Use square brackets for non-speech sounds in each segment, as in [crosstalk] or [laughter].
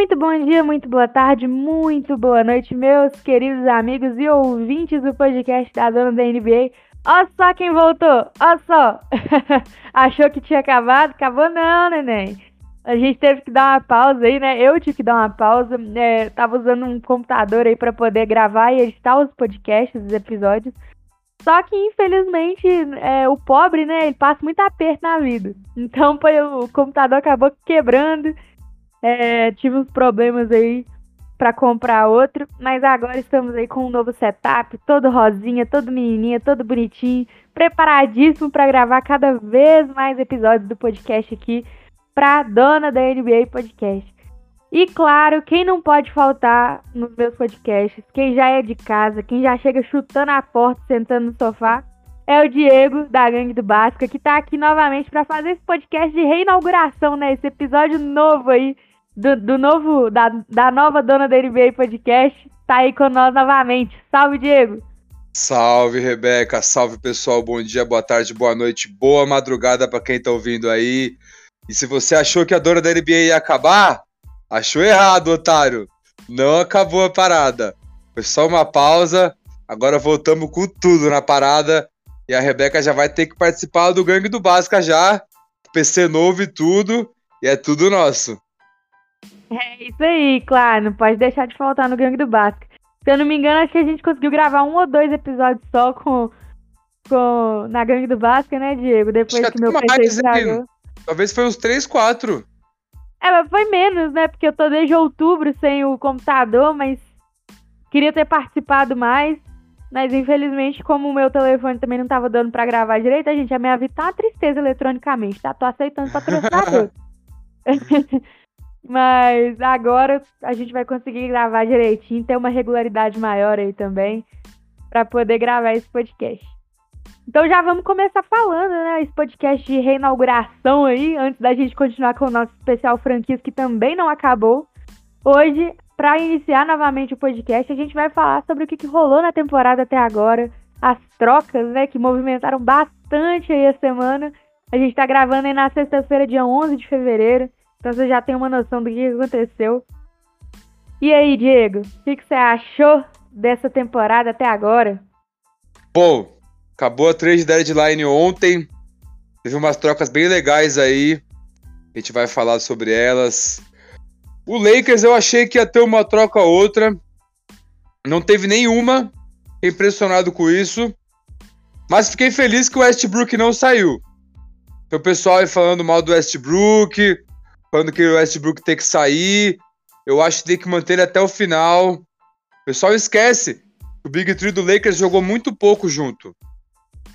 Muito bom dia, muito boa tarde, muito boa noite, meus queridos amigos e ouvintes do podcast da Dona da NBA. Olha só quem voltou, olha só. [laughs] Achou que tinha acabado? Acabou não, neném. A gente teve que dar uma pausa aí, né? Eu tive que dar uma pausa. É, tava usando um computador aí para poder gravar e editar os podcasts, os episódios. Só que, infelizmente, é, o pobre, né, ele passa muito aperto na vida. Então, o computador acabou quebrando é, tive uns problemas aí para comprar outro, mas agora estamos aí com um novo setup, todo rosinha, todo menininha, todo bonitinho, preparadíssimo para gravar cada vez mais episódios do podcast aqui para dona da NBA Podcast. E claro, quem não pode faltar nos meus podcasts, quem já é de casa, quem já chega chutando a porta, sentando no sofá, é o Diego da Gangue do Basca, que tá aqui novamente para fazer esse podcast de reinauguração, né? Esse episódio novo aí do, do novo, da, da nova dona da NBA Podcast, tá aí com nós novamente. Salve, Diego! Salve, Rebeca! Salve, pessoal! Bom dia, boa tarde, boa noite, boa madrugada para quem tá ouvindo aí. E se você achou que a dona da NBA ia acabar, achou errado, otário. Não acabou a parada. Foi só uma pausa. Agora voltamos com tudo na parada. E a Rebeca já vai ter que participar do Gangue do Basca já. PC novo e tudo. E é tudo nosso. É isso aí, claro, não pode deixar de faltar no Gangue do Basca. Se eu não me engano, acho que a gente conseguiu gravar um ou dois episódios só com, com na Gangue do Basca, né, Diego? Depois que, que meu PC estragou. Talvez foi uns 3, 4. É, mas foi menos, né? Porque eu tô desde outubro sem o computador, mas queria ter participado mais. Mas infelizmente, como o meu telefone também não tava dando para gravar direito, a gente, a minha vida tá uma tristeza eletronicamente, tá? Tô aceitando patrocinador. [laughs] [laughs] Mas agora a gente vai conseguir gravar direitinho, ter uma regularidade maior aí também, para poder gravar esse podcast. Então já vamos começar falando, né? Esse podcast de reinauguração aí, antes da gente continuar com o nosso especial franquias que também não acabou. Hoje, para iniciar novamente o podcast, a gente vai falar sobre o que, que rolou na temporada até agora, as trocas, né, que movimentaram bastante aí a semana. A gente tá gravando aí na sexta-feira, dia 11 de fevereiro. Então você já tem uma noção do que aconteceu. E aí, Diego, o que, que você achou dessa temporada até agora? Bom, acabou a trade deadline ontem. Teve umas trocas bem legais aí. A gente vai falar sobre elas. O Lakers eu achei que ia ter uma troca ou outra. Não teve nenhuma. Fiquei impressionado com isso. Mas fiquei feliz que o Westbrook não saiu. O pessoal aí falando mal do Westbrook, falando que o Westbrook tem que sair. Eu acho que tem que manter ele até o final. O pessoal esquece que o Big Three do Lakers jogou muito pouco junto.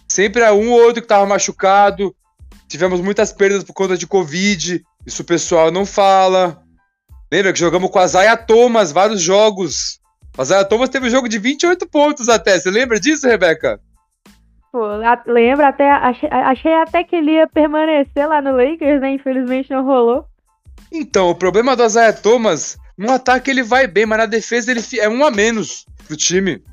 Sempre é um ou outro que estava machucado. Tivemos muitas perdas por conta de Covid. Isso o pessoal não fala. Lembra que jogamos com a Zaya Thomas vários jogos. A Zaya Thomas teve um jogo de 28 pontos até. Você lembra disso, Rebeca? Pô, lembra até. Achei, achei até que ele ia permanecer lá no Lakers, né? Infelizmente não rolou. Então, o problema do Isaiah Thomas, no ataque ele vai bem, mas na defesa ele é um a menos pro time.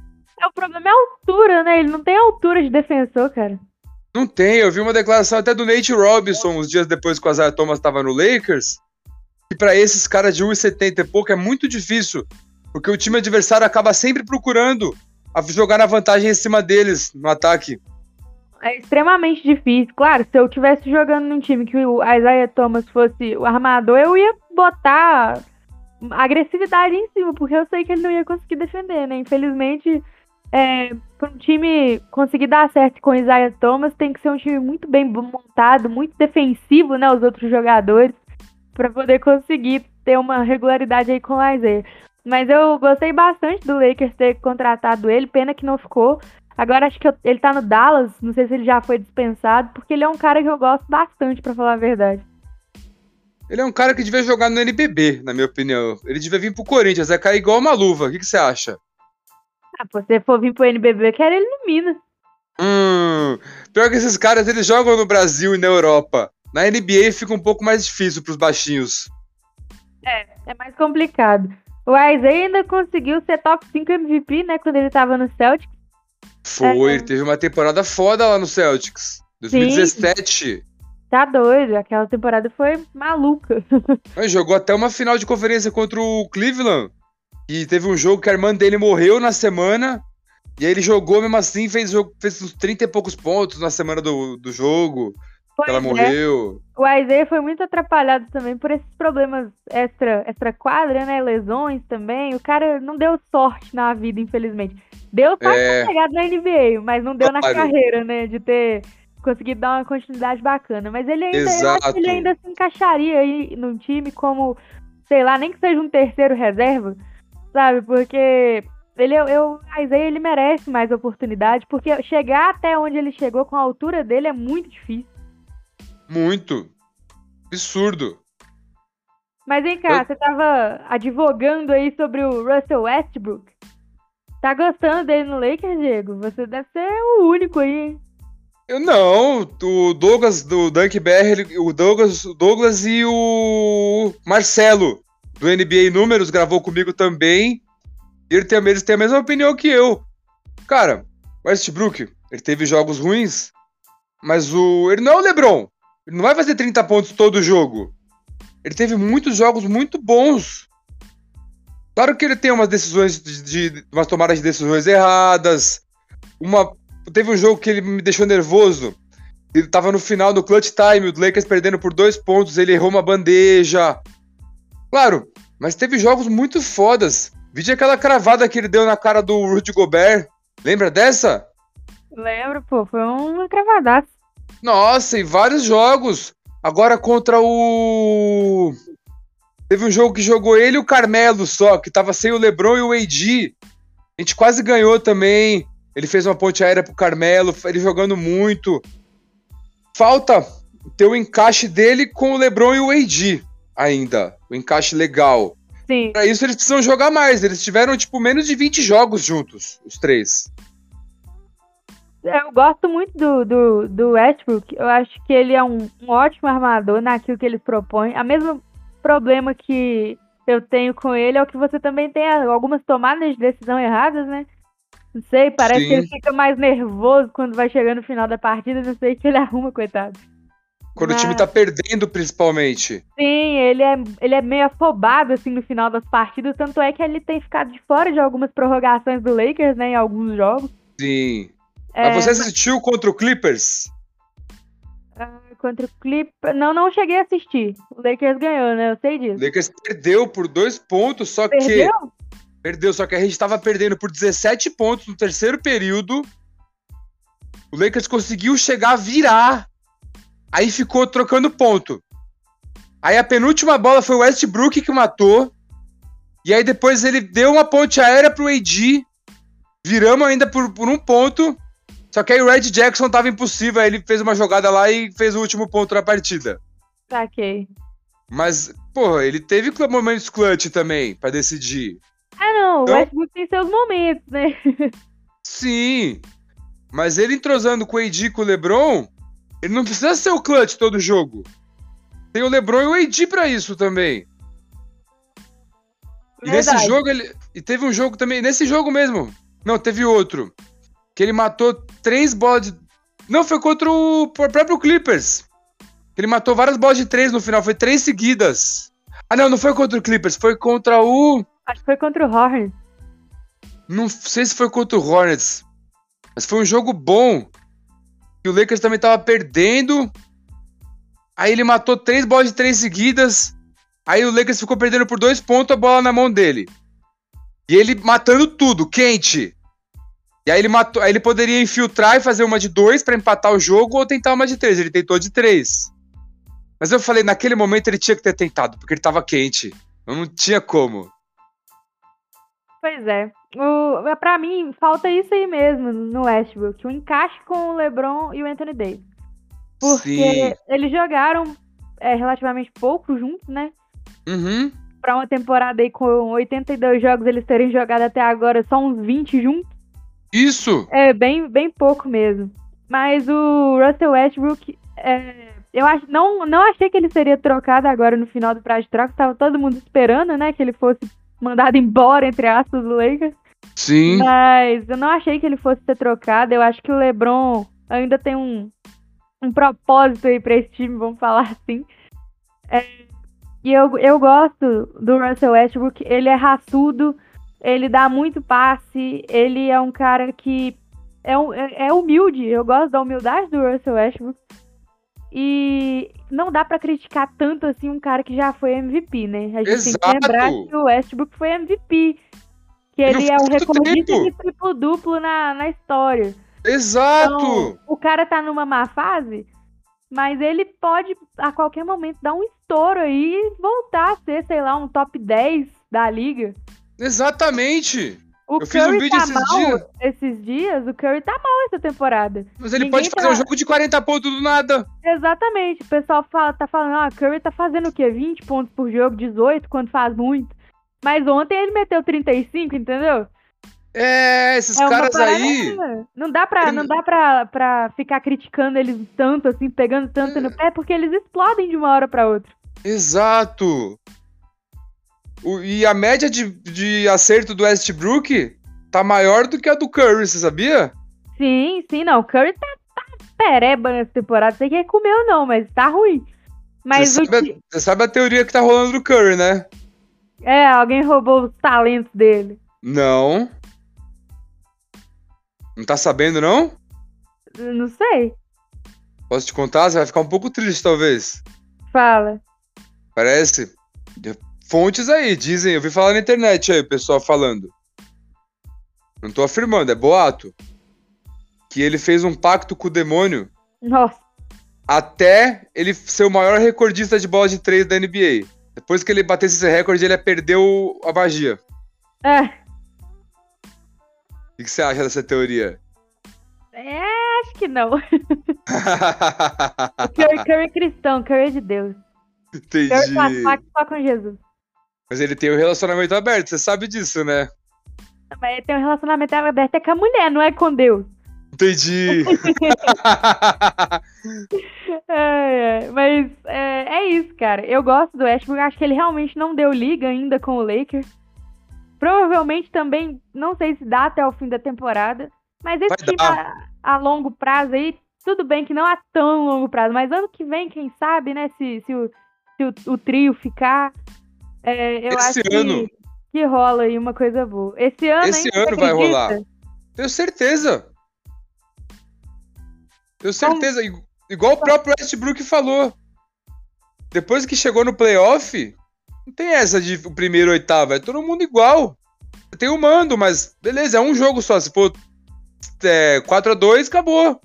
É, o problema é a altura, né? Ele não tem altura de defensor, cara. Não tem, eu vi uma declaração até do Nate Robinson uns dias depois que o Isaiah Thomas estava no Lakers. E para esses caras de 1,70 e pouco é muito difícil, porque o time adversário acaba sempre procurando jogar na vantagem em cima deles no ataque. É extremamente difícil. Claro, se eu tivesse jogando num time que o Isaiah Thomas fosse o armador, eu ia botar agressividade em cima, porque eu sei que ele não ia conseguir defender, né? Infelizmente, é, para um time conseguir dar certo com o Isaiah Thomas, tem que ser um time muito bem montado, muito defensivo, né? Os outros jogadores, para poder conseguir ter uma regularidade aí com o Isaiah. Mas eu gostei bastante do Lakers ter contratado ele, pena que não ficou. Agora acho que eu, ele tá no Dallas, não sei se ele já foi dispensado, porque ele é um cara que eu gosto bastante, para falar a verdade. Ele é um cara que devia jogar no NBB, na minha opinião. Ele devia vir pro Corinthians, é cair igual uma luva. O que, que você acha? Ah, se você for vir pro NBB, eu quero ele no Minas. Hum, pior que esses caras, eles jogam no Brasil e na Europa. Na NBA fica um pouco mais difícil pros baixinhos. É, é mais complicado. O Isaiah ainda conseguiu ser top 5 MVP, né, quando ele tava no Celtic. Foi, é. teve uma temporada foda lá no Celtics. 2017. Sim. Tá doido, aquela temporada foi maluca. [laughs] Ele jogou até uma final de conferência contra o Cleveland. E teve um jogo que a irmã dele morreu na semana. E aí ele jogou mesmo assim, fez, fez uns 30 e poucos pontos na semana do, do jogo. Pois ela é. morreu. O Isaiah foi muito atrapalhado também por esses problemas extra, extra quadra, né? Lesões também. O cara não deu sorte na vida, infelizmente. Deu sorte é... chegado na NBA, mas não deu na carreira, né? De ter conseguir dar uma continuidade bacana. Mas ele ainda, Exato. ele ainda se encaixaria aí num time como, sei lá, nem que seja um terceiro reserva, sabe? Porque ele, eu, Isaiah, ele merece mais oportunidade, porque chegar até onde ele chegou com a altura dele é muito difícil. Muito. Absurdo. Mas vem cá, eu... você tava advogando aí sobre o Russell Westbrook. Tá gostando dele no Lakers, Diego? Você deve ser o único aí. Eu não, o Douglas do Dunk BR, o Douglas, o Douglas e o Marcelo do NBA Números gravou comigo também. E ele tem, eles têm a mesma opinião que eu. Cara, Westbrook, ele teve jogos ruins, mas o ele não é o LeBron. Ele não vai fazer 30 pontos todo jogo. Ele teve muitos jogos muito bons. Claro que ele tem umas decisões de, de umas tomadas de decisões erradas, uma Teve um jogo que ele me deixou nervoso. Ele tava no final do clutch time, o Lakers perdendo por dois pontos, ele errou uma bandeja. Claro, mas teve jogos muito fodas. Vide aquela cravada que ele deu na cara do Rudy Gobert. Lembra dessa? Lembro, pô, foi uma cravadaça. Nossa, e vários jogos. Agora contra o. Teve um jogo que jogou ele e o Carmelo só, que tava sem o LeBron e o AD. A gente quase ganhou também. Ele fez uma ponte aérea pro Carmelo, ele jogando muito. Falta ter o encaixe dele com o LeBron e o AD ainda. O encaixe legal. Sim. Pra isso eles precisam jogar mais. Eles tiveram, tipo, menos de 20 jogos juntos, os três. Eu gosto muito do, do, do Westbrook. Eu acho que ele é um, um ótimo armador naquilo que eles propõem. A mesmo problema que eu tenho com ele é o que você também tem algumas tomadas de decisão erradas, né? Não sei, parece Sim. que ele fica mais nervoso quando vai chegando no final da partida, não sei o que ele [laughs] arruma, coitado. Quando Mas... o time tá perdendo, principalmente. Sim, ele é, ele é meio afobado, assim, no final das partidas, tanto é que ele tem ficado de fora de algumas prorrogações do Lakers, né, em alguns jogos. Sim. É... Mas você assistiu contra o Clippers? Ah, contra o Clippers... Não, não cheguei a assistir. O Lakers ganhou, né, eu sei disso. O Lakers perdeu por dois pontos, só Perdeu? que... Perdeu, só que a gente estava perdendo por 17 pontos no terceiro período. O Lakers conseguiu chegar a virar. Aí ficou trocando ponto. Aí a penúltima bola foi o Westbrook que matou. E aí depois ele deu uma ponte aérea pro AD. Viramos ainda por, por um ponto. Só que aí o Red Jackson tava impossível. Aí ele fez uma jogada lá e fez o último ponto da partida. Saquei. Mas, porra, ele teve momentos clutch também para decidir. Ah, não, então, o Westbrook tem seus momentos, né? [laughs] Sim, mas ele entrosando com o AD e com o LeBron, ele não precisa ser o clutch todo jogo. Tem o LeBron e o AD pra isso também. E nesse jogo ele. E teve um jogo também. Nesse jogo mesmo. Não, teve outro. Que ele matou três bolas de. Não, foi contra o próprio Clippers. Ele matou várias bolas de três no final. Foi três seguidas. Ah, não, não foi contra o Clippers. Foi contra o. Acho que foi contra o Hornets. Não sei se foi contra o Hornets. Mas foi um jogo bom. E o Lakers também tava perdendo. Aí ele matou três bolas de três seguidas. Aí o Lakers ficou perdendo por dois pontos a bola na mão dele. E ele matando tudo, quente. E aí ele matou, aí ele poderia infiltrar e fazer uma de dois para empatar o jogo ou tentar uma de três. Ele tentou de três. Mas eu falei, naquele momento ele tinha que ter tentado, porque ele tava quente. Não tinha como. Pois é. O, pra mim, falta isso aí mesmo no Westbrook. O encaixe com o LeBron e o Anthony Davis. Porque Sim. eles jogaram é, relativamente pouco juntos, né? Uhum. Pra uma temporada aí com 82 jogos, eles terem jogado até agora só uns 20 juntos. Isso! É, bem, bem pouco mesmo. Mas o Russell Westbrook, é, eu acho, não, não achei que ele seria trocado agora no final do prazo de troca. Tava todo mundo esperando, né, que ele fosse mandado [laughs] embora, entre aspas, do Lakers. Sim. Mas eu não achei que ele fosse ser trocado. Eu acho que o LeBron ainda tem um, um propósito aí pra esse time, vamos falar assim. É, e eu, eu gosto do Russell Westbrook, ele é raçudo, ele dá muito passe, ele é um cara que é, um, é, é humilde, eu gosto da humildade do Russell Westbrook. E não dá para criticar tanto assim um cara que já foi MVP, né? A gente Exato. tem que lembrar que o Westbrook foi MVP. Que ele é um recordista de triplo-duplo na, na história. Exato! Então, o cara tá numa má fase, mas ele pode a qualquer momento dar um estouro aí e voltar a ser, sei lá, um top 10 da liga. Exatamente! O eu Curry fiz um vídeo tá esses mal dias. esses dias, o Curry tá mal essa temporada. Mas ele Ninguém pode fazer tá... um jogo de 40 pontos do nada. Exatamente. O pessoal fala, tá falando, ah, Curry tá fazendo o quê? 20 pontos por jogo, 18, quando faz muito. Mas ontem ele meteu 35, entendeu? É, esses é caras aí. Não dá, pra, ele... não dá pra, pra ficar criticando eles tanto, assim, pegando tanto é... no pé, porque eles explodem de uma hora pra outra. Exato! O, e a média de, de acerto do Westbrook tá maior do que a do Curry, você sabia? Sim, sim, não. O Curry tá, tá pereba nessa temporada. Sei quem comeu, não, mas tá ruim. Mas você, sabe a, você sabe a teoria que tá rolando do Curry, né? É, alguém roubou os talentos dele. Não. Não tá sabendo, não? Não sei. Posso te contar? Você vai ficar um pouco triste, talvez. Fala. Parece fontes aí, dizem, eu vi falar na internet aí, o pessoal falando. Não tô afirmando, é boato. Que ele fez um pacto com o demônio. Nossa. Até ele ser o maior recordista de bola de três da NBA. Depois que ele batesse esse recorde, ele perdeu a magia. É. O que você acha dessa teoria? É, acho que não. [laughs] Curry, Curry é cristão, Curry é de Deus. [laughs] Entendi. Curry faz pacto só com Jesus. Mas ele tem um relacionamento aberto, você sabe disso, né? Mas ele tem um relacionamento aberto é com a mulher, não é com Deus. Entendi. [laughs] é, é, mas é, é, isso, cara. Eu gosto do Westbrook. Acho que ele realmente não deu liga ainda com o Lakers. Provavelmente também, não sei se dá até o fim da temporada. Mas esse Vai time a, a, longo prazo aí, tudo bem que não é tão longo prazo. Mas ano que vem, quem sabe, né? Se, se, o, se o, o trio ficar, é, eu Esse acho ano. Que, que rola aí uma coisa boa. Esse ano, Esse ano vai rolar. Tenho certeza. Tenho certeza. Então, Igual o próprio Westbrook falou. Depois que chegou no playoff, não tem essa de o primeiro oitavo. É todo mundo igual. Tem o mando, mas beleza, é um jogo só. Se for é, 4x2, acabou.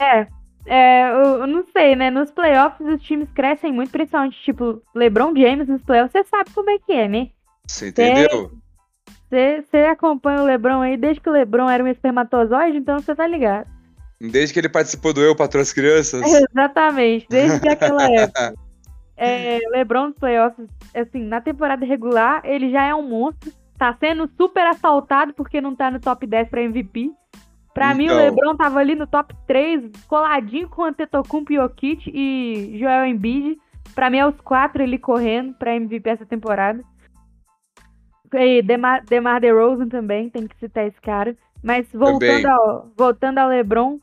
É, é, eu, não sei, né? Nos playoffs os times crescem muito, principalmente, tipo, LeBron James nos playoffs, você sabe como é que é, né? Você entendeu? Você acompanha o LeBron aí desde que o LeBron era um espermatozoide, então você tá ligado. Desde que ele participou do Eu para as Crianças? [laughs] exatamente, desde aquela [laughs] época. É, LeBron nos playoffs, assim, na temporada regular, ele já é um monstro. Tá sendo super assaltado porque não tá no top 10 pra MVP. Pra então... mim, o então. LeBron tava ali no top 3, coladinho com Antetokounmpo, Jokic e Joel Embiid. Pra mim, é os quatro ele correndo pra MVP essa temporada. E Demar, Demar DeRozan também, tem que citar esse cara. Mas voltando ao, voltando ao LeBron,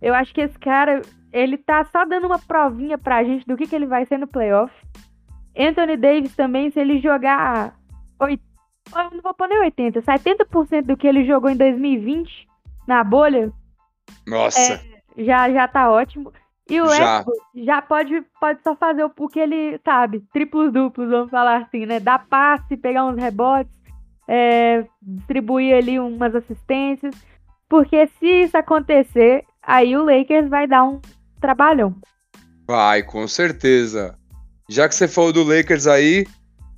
eu acho que esse cara, ele tá só dando uma provinha pra gente do que, que ele vai ser no playoff. Anthony Davis também, se ele jogar 8, eu não vou pôr nem 80, 70% do que ele jogou em 2020, na bolha. Nossa. É, já, já tá ótimo. E o já. Já pode, pode só fazer o que ele sabe, triplos duplos, vamos falar assim, né? Dar passe, pegar uns rebotes, é, distribuir ali umas assistências. Porque se isso acontecer, aí o Lakers vai dar um trabalhão. Vai, com certeza. Já que você falou do Lakers aí,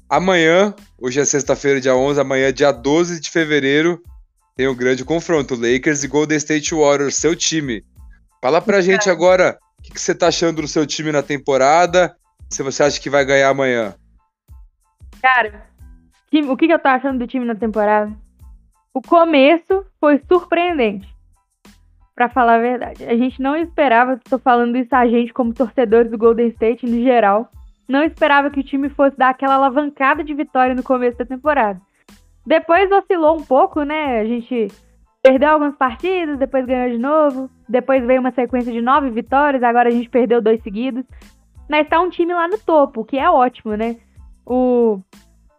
amanhã, hoje é sexta-feira, dia 11, amanhã, dia 12 de fevereiro, tem um grande confronto, Lakers e Golden State Warriors, seu time. Fala pra [laughs] gente agora o que, que, você tá achando do seu time na temporada, se você acha que vai ganhar amanhã. Cara, o que, que eu tô achando do time na temporada? O começo foi surpreendente, para falar a verdade. A gente não esperava, tô falando isso a gente como torcedores do Golden State no geral, não esperava que o time fosse dar aquela alavancada de vitória no começo da temporada. Depois oscilou um pouco, né? A gente perdeu algumas partidas, depois ganhou de novo, depois veio uma sequência de nove vitórias, agora a gente perdeu dois seguidos. Mas tá um time lá no topo, que é ótimo, né? O,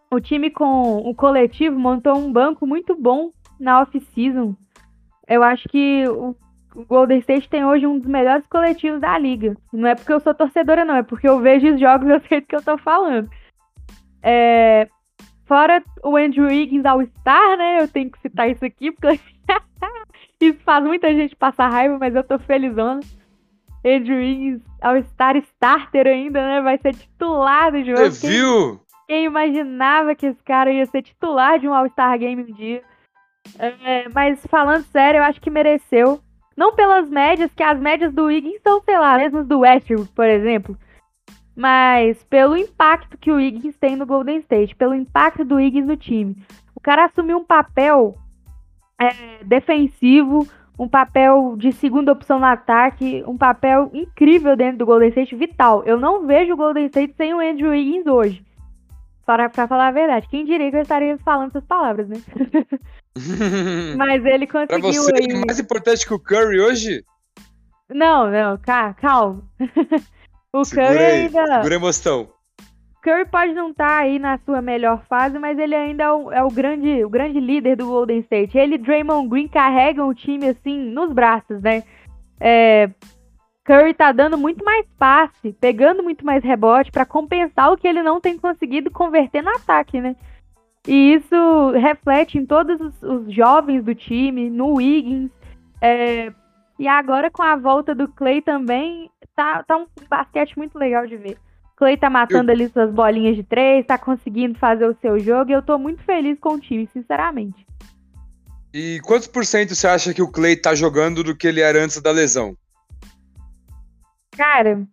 o time com o coletivo montou um banco muito bom na off-season. Eu acho que o, o Golden State tem hoje um dos melhores coletivos da liga. Não é porque eu sou torcedora, não, é porque eu vejo os jogos e [laughs] eu sei do que eu tô falando. É, fora o Andrew Wiggins All-Star, né? Eu tenho que citar isso aqui, porque [laughs] isso faz muita gente passar raiva, mas eu tô felizona. Andrew Wiggins All-Star Starter ainda, né? Vai ser titular do jogo. Você viu? Quem imaginava que esse cara ia ser titular de um All-Star Game um dia? É, mas falando sério, eu acho que mereceu. Não pelas médias, que as médias do Wiggins são, sei lá, mesmas do Westbrook, por exemplo. Mas pelo impacto que o Wiggins tem no Golden State, pelo impacto do Wiggins no time. O cara assumiu um papel é, defensivo, um papel de segunda opção no ataque, um papel incrível dentro do Golden State, vital. Eu não vejo o Golden State sem o Andrew Wiggins hoje. Para, pra falar a verdade. Quem diria que eu estaria falando essas palavras, né? [laughs] Mas ele conseguiu. Pra você, aí... é mais importante que o Curry hoje? Não, não, calma. [laughs] o segura Curry aí, ainda. Segura a emoção. Curry pode não estar tá aí na sua melhor fase, mas ele ainda é o, é o, grande, o grande líder do Golden State. Ele e Draymond Green carregam o time assim nos braços, né? É, Curry tá dando muito mais passe, pegando muito mais rebote para compensar o que ele não tem conseguido converter no ataque, né? E isso reflete em todos os, os jovens do time, no Wiggins. É, e agora com a volta do Clay também, tá, tá um basquete muito legal de ver. Clay tá matando eu... ali suas bolinhas de três, tá conseguindo fazer o seu jogo e eu tô muito feliz com o time, sinceramente. E quantos por cento você acha que o Clay tá jogando do que ele era antes da lesão? Cara,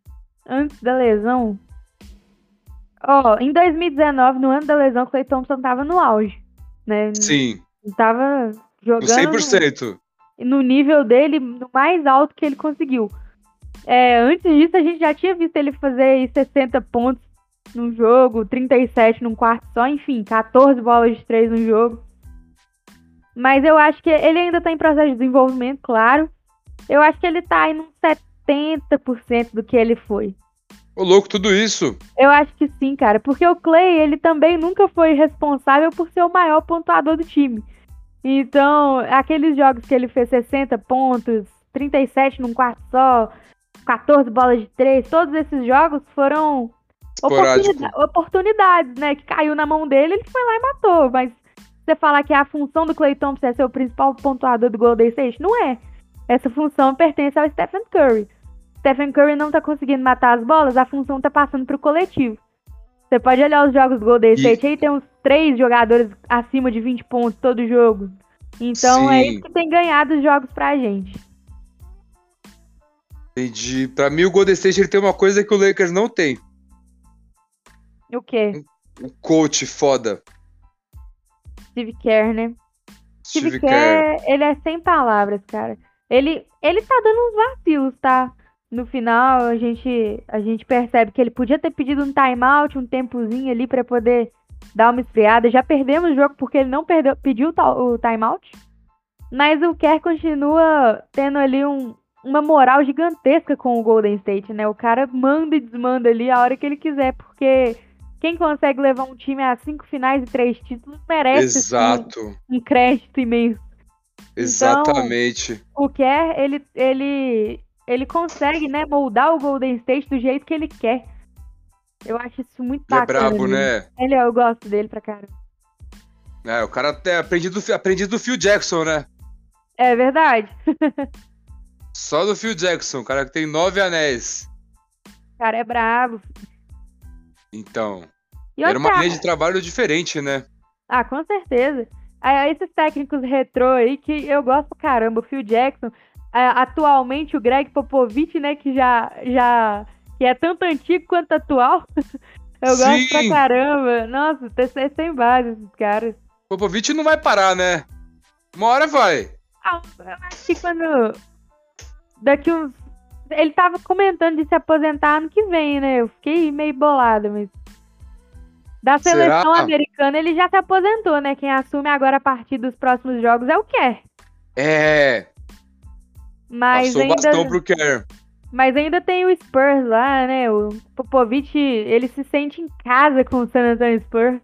antes da lesão. Ó, em 2019, no ano da lesão, o Clay Thompson tava no auge, né? Sim. Tava jogando. 100%. No, no nível dele, no mais alto que ele conseguiu. É, antes disso, a gente já tinha visto ele fazer 60 pontos num jogo, 37 num quarto só, enfim, 14 bolas de 3 no jogo. Mas eu acho que ele ainda tá em processo de desenvolvimento, claro. Eu acho que ele tá aí num 80% do que ele foi. Ô, louco, tudo isso? Eu acho que sim, cara. Porque o Clay, ele também nunca foi responsável por ser o maior pontuador do time. Então, aqueles jogos que ele fez 60 pontos, 37 num quarto só, 14 bolas de 3, todos esses jogos foram oportunidades, oportunidades, né? Que caiu na mão dele, ele foi lá e matou. Mas você falar que a função do Clay Thompson é ser o principal pontuador do Golden State, não é. Essa função pertence ao Stephen Curry. Stephen Curry não tá conseguindo matar as bolas, a função tá passando pro coletivo. Você pode olhar os jogos do Golden State, e... aí tem uns três jogadores acima de 20 pontos todo jogo. Então é Sim. é isso que tem ganhado os jogos pra gente. Entendi. Pra mim, o Golden State ele tem uma coisa que o Lakers não tem. O quê? O coach foda. Steve Kerr, né? Steve, Steve Kerr, Kerr, ele é sem palavras, cara. Ele, ele tá dando uns vacilos, tá? No final, a gente, a gente percebe que ele podia ter pedido um timeout, um tempozinho ali para poder dar uma esfriada. Já perdemos o jogo porque ele não perdeu, pediu o timeout. Mas o Kerr continua tendo ali um, uma moral gigantesca com o Golden State, né? O cara manda e desmanda ali a hora que ele quiser, porque quem consegue levar um time a cinco finais e três títulos merece Exato. Um, um crédito imenso. Exatamente. Então, o Kerr, ele, ele, ele consegue, né, moldar o Golden State do jeito que ele quer. Eu acho isso muito ele é bacana. É brabo, né? Ele, eu gosto dele pra caramba. É, o cara é aprendido do, aprendido do Phil Jackson, né? É verdade. [laughs] Só do Phil Jackson, o cara que tem nove anéis. O cara é brabo. Então. E era uma linha de trabalho diferente, né? Ah, com certeza. Aí, esses técnicos retrô aí que eu gosto pra caramba. O Phil Jackson, atualmente o Greg Popovich, né, que já, já que é tanto antigo quanto atual. [laughs] eu Sim. gosto pra caramba. Nossa, tem sem base esses caras. Popovich não vai parar, né? Uma hora vai. Ah, eu acho que quando. Daqui uns. Ele tava comentando de se aposentar ano que vem, né? Eu fiquei meio bolada, mas. Da seleção Será? americana, ele já se aposentou, né? Quem assume agora a partir dos próximos jogos é o Kerr. É. Mas Passou o ainda, bastão pro Kerr. mas ainda tem o Spurs lá, né? O Popovich, ele se sente em casa com o San Antonio Spurs.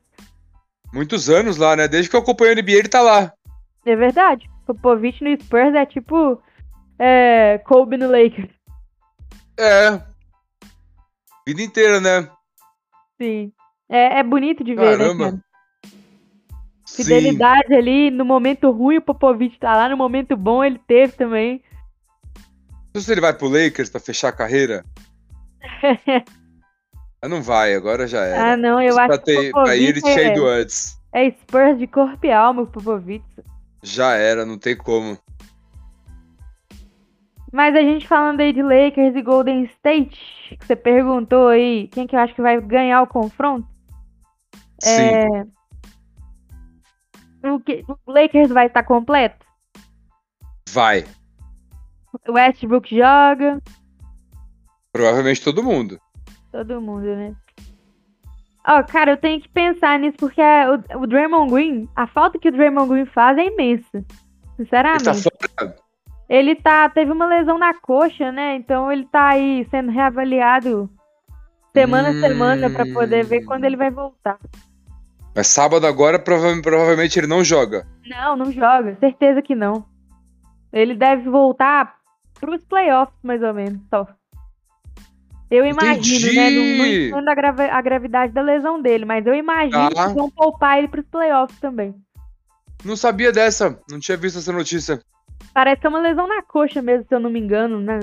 Muitos anos lá, né? Desde que eu acompanho a NBA, ele tá lá. É verdade. Popovich no Spurs é tipo é, Kobe no Lakers. É. Vida inteira, né? Sim. É, é bonito de ver, Caramba. né, cara? Sim. Fidelidade ali, no momento ruim o Popovich tá lá, no momento bom ele teve também. Não sei se ele vai pro Lakers pra fechar a carreira. Mas [laughs] não vai, agora já era. ah, não, eu acho que ter, o pra ir, ele tinha é, ido antes. é Spurs de corpo e alma, o Popovich. Já era, não tem como. Mas a gente falando aí de Lakers e Golden State, que você perguntou aí, quem que eu acho que vai ganhar o confronto? Sim. É... O, que... o Lakers vai estar completo? Vai. O Westbrook joga, Provavelmente todo mundo. todo mundo, né? Ó, cara, eu tenho que pensar nisso porque a- o, o Draymond Green, a falta que o Draymond Green faz é imensa. Ele Sinceramente. tá fora. Ele tá, teve uma lesão na coxa, né? Então ele tá aí sendo reavaliado semana a semana pra poder ver quando ele vai voltar. Mas sábado agora, prova- provavelmente ele não joga. Não, não joga, certeza que não. Ele deve voltar pros playoffs, mais ou menos, só. Eu imagino, né? Não, não Entendi. entendo a, grava- a gravidade da lesão dele, mas eu imagino Tá. que vão poupar ele pros playoffs também. Não sabia dessa. Não tinha visto essa notícia. Parece que é uma lesão na coxa mesmo, se eu não me engano. Na,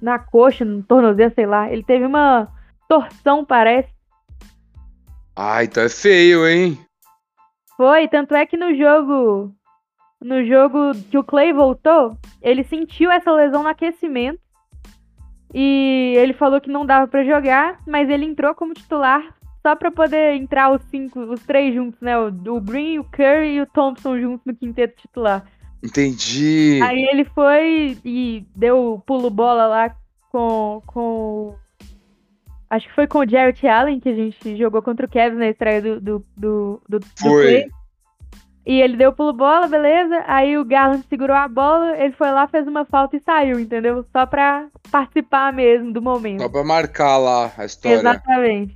na coxa, no tornozelo, sei lá. Ele teve uma torção, parece. Ah, então é feio, hein? Foi, tanto é que no jogo. No jogo que o Clay voltou, ele sentiu essa lesão no aquecimento. E ele falou que não dava pra jogar, mas ele entrou como titular só pra poder entrar os cinco, os três juntos, né? O, o Green, o Curry e o Thompson juntos no quinteto titular. Entendi. Aí ele foi e deu pulo bola lá com, com. Acho que foi com o Jarrett Allen que a gente jogou contra o Kevin na estreia do, do, do, do, do Foi. Clay. E ele deu pulo bola, beleza. Aí o Garland segurou a bola, ele foi lá, fez uma falta e saiu, entendeu? Só pra participar mesmo do momento. Só pra marcar lá a história. Exatamente.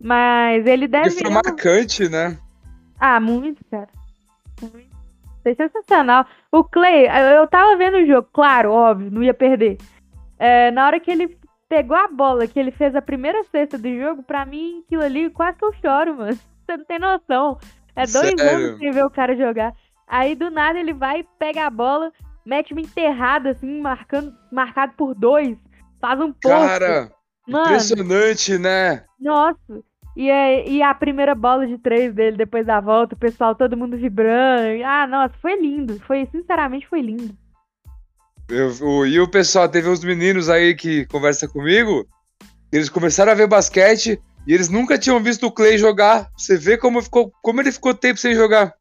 Mas ele deve. Porque foi marcante, né? Ah, muito, cara. Muito. Foi sensacional. O Clay, eu tava vendo o jogo, claro, óbvio, não ia perder. É, na hora que ele pegou a bola, que ele fez a primeira cesta do jogo, pra mim, aquilo ali, quase que eu choro, mano. [laughs] Você não tem noção. É dois Sério? anos sem ver o cara jogar. Aí, do nada, ele vai, pega a bola, mete uma enterrada, assim, marcando, marcado por dois. Faz um posto. Cara, Mano, impressionante, né? nossa. E, é- e a primeira bola de três dele depois da volta, o pessoal, todo mundo vibrando. Ah, nossa, foi lindo. Foi, sinceramente, foi lindo. Eu, o, e o pessoal, teve uns meninos aí que conversa comigo, eles começaram a ver basquete e eles nunca tinham visto o Clay jogar. Você vê como, ficou, como ele ficou tempo sem jogar.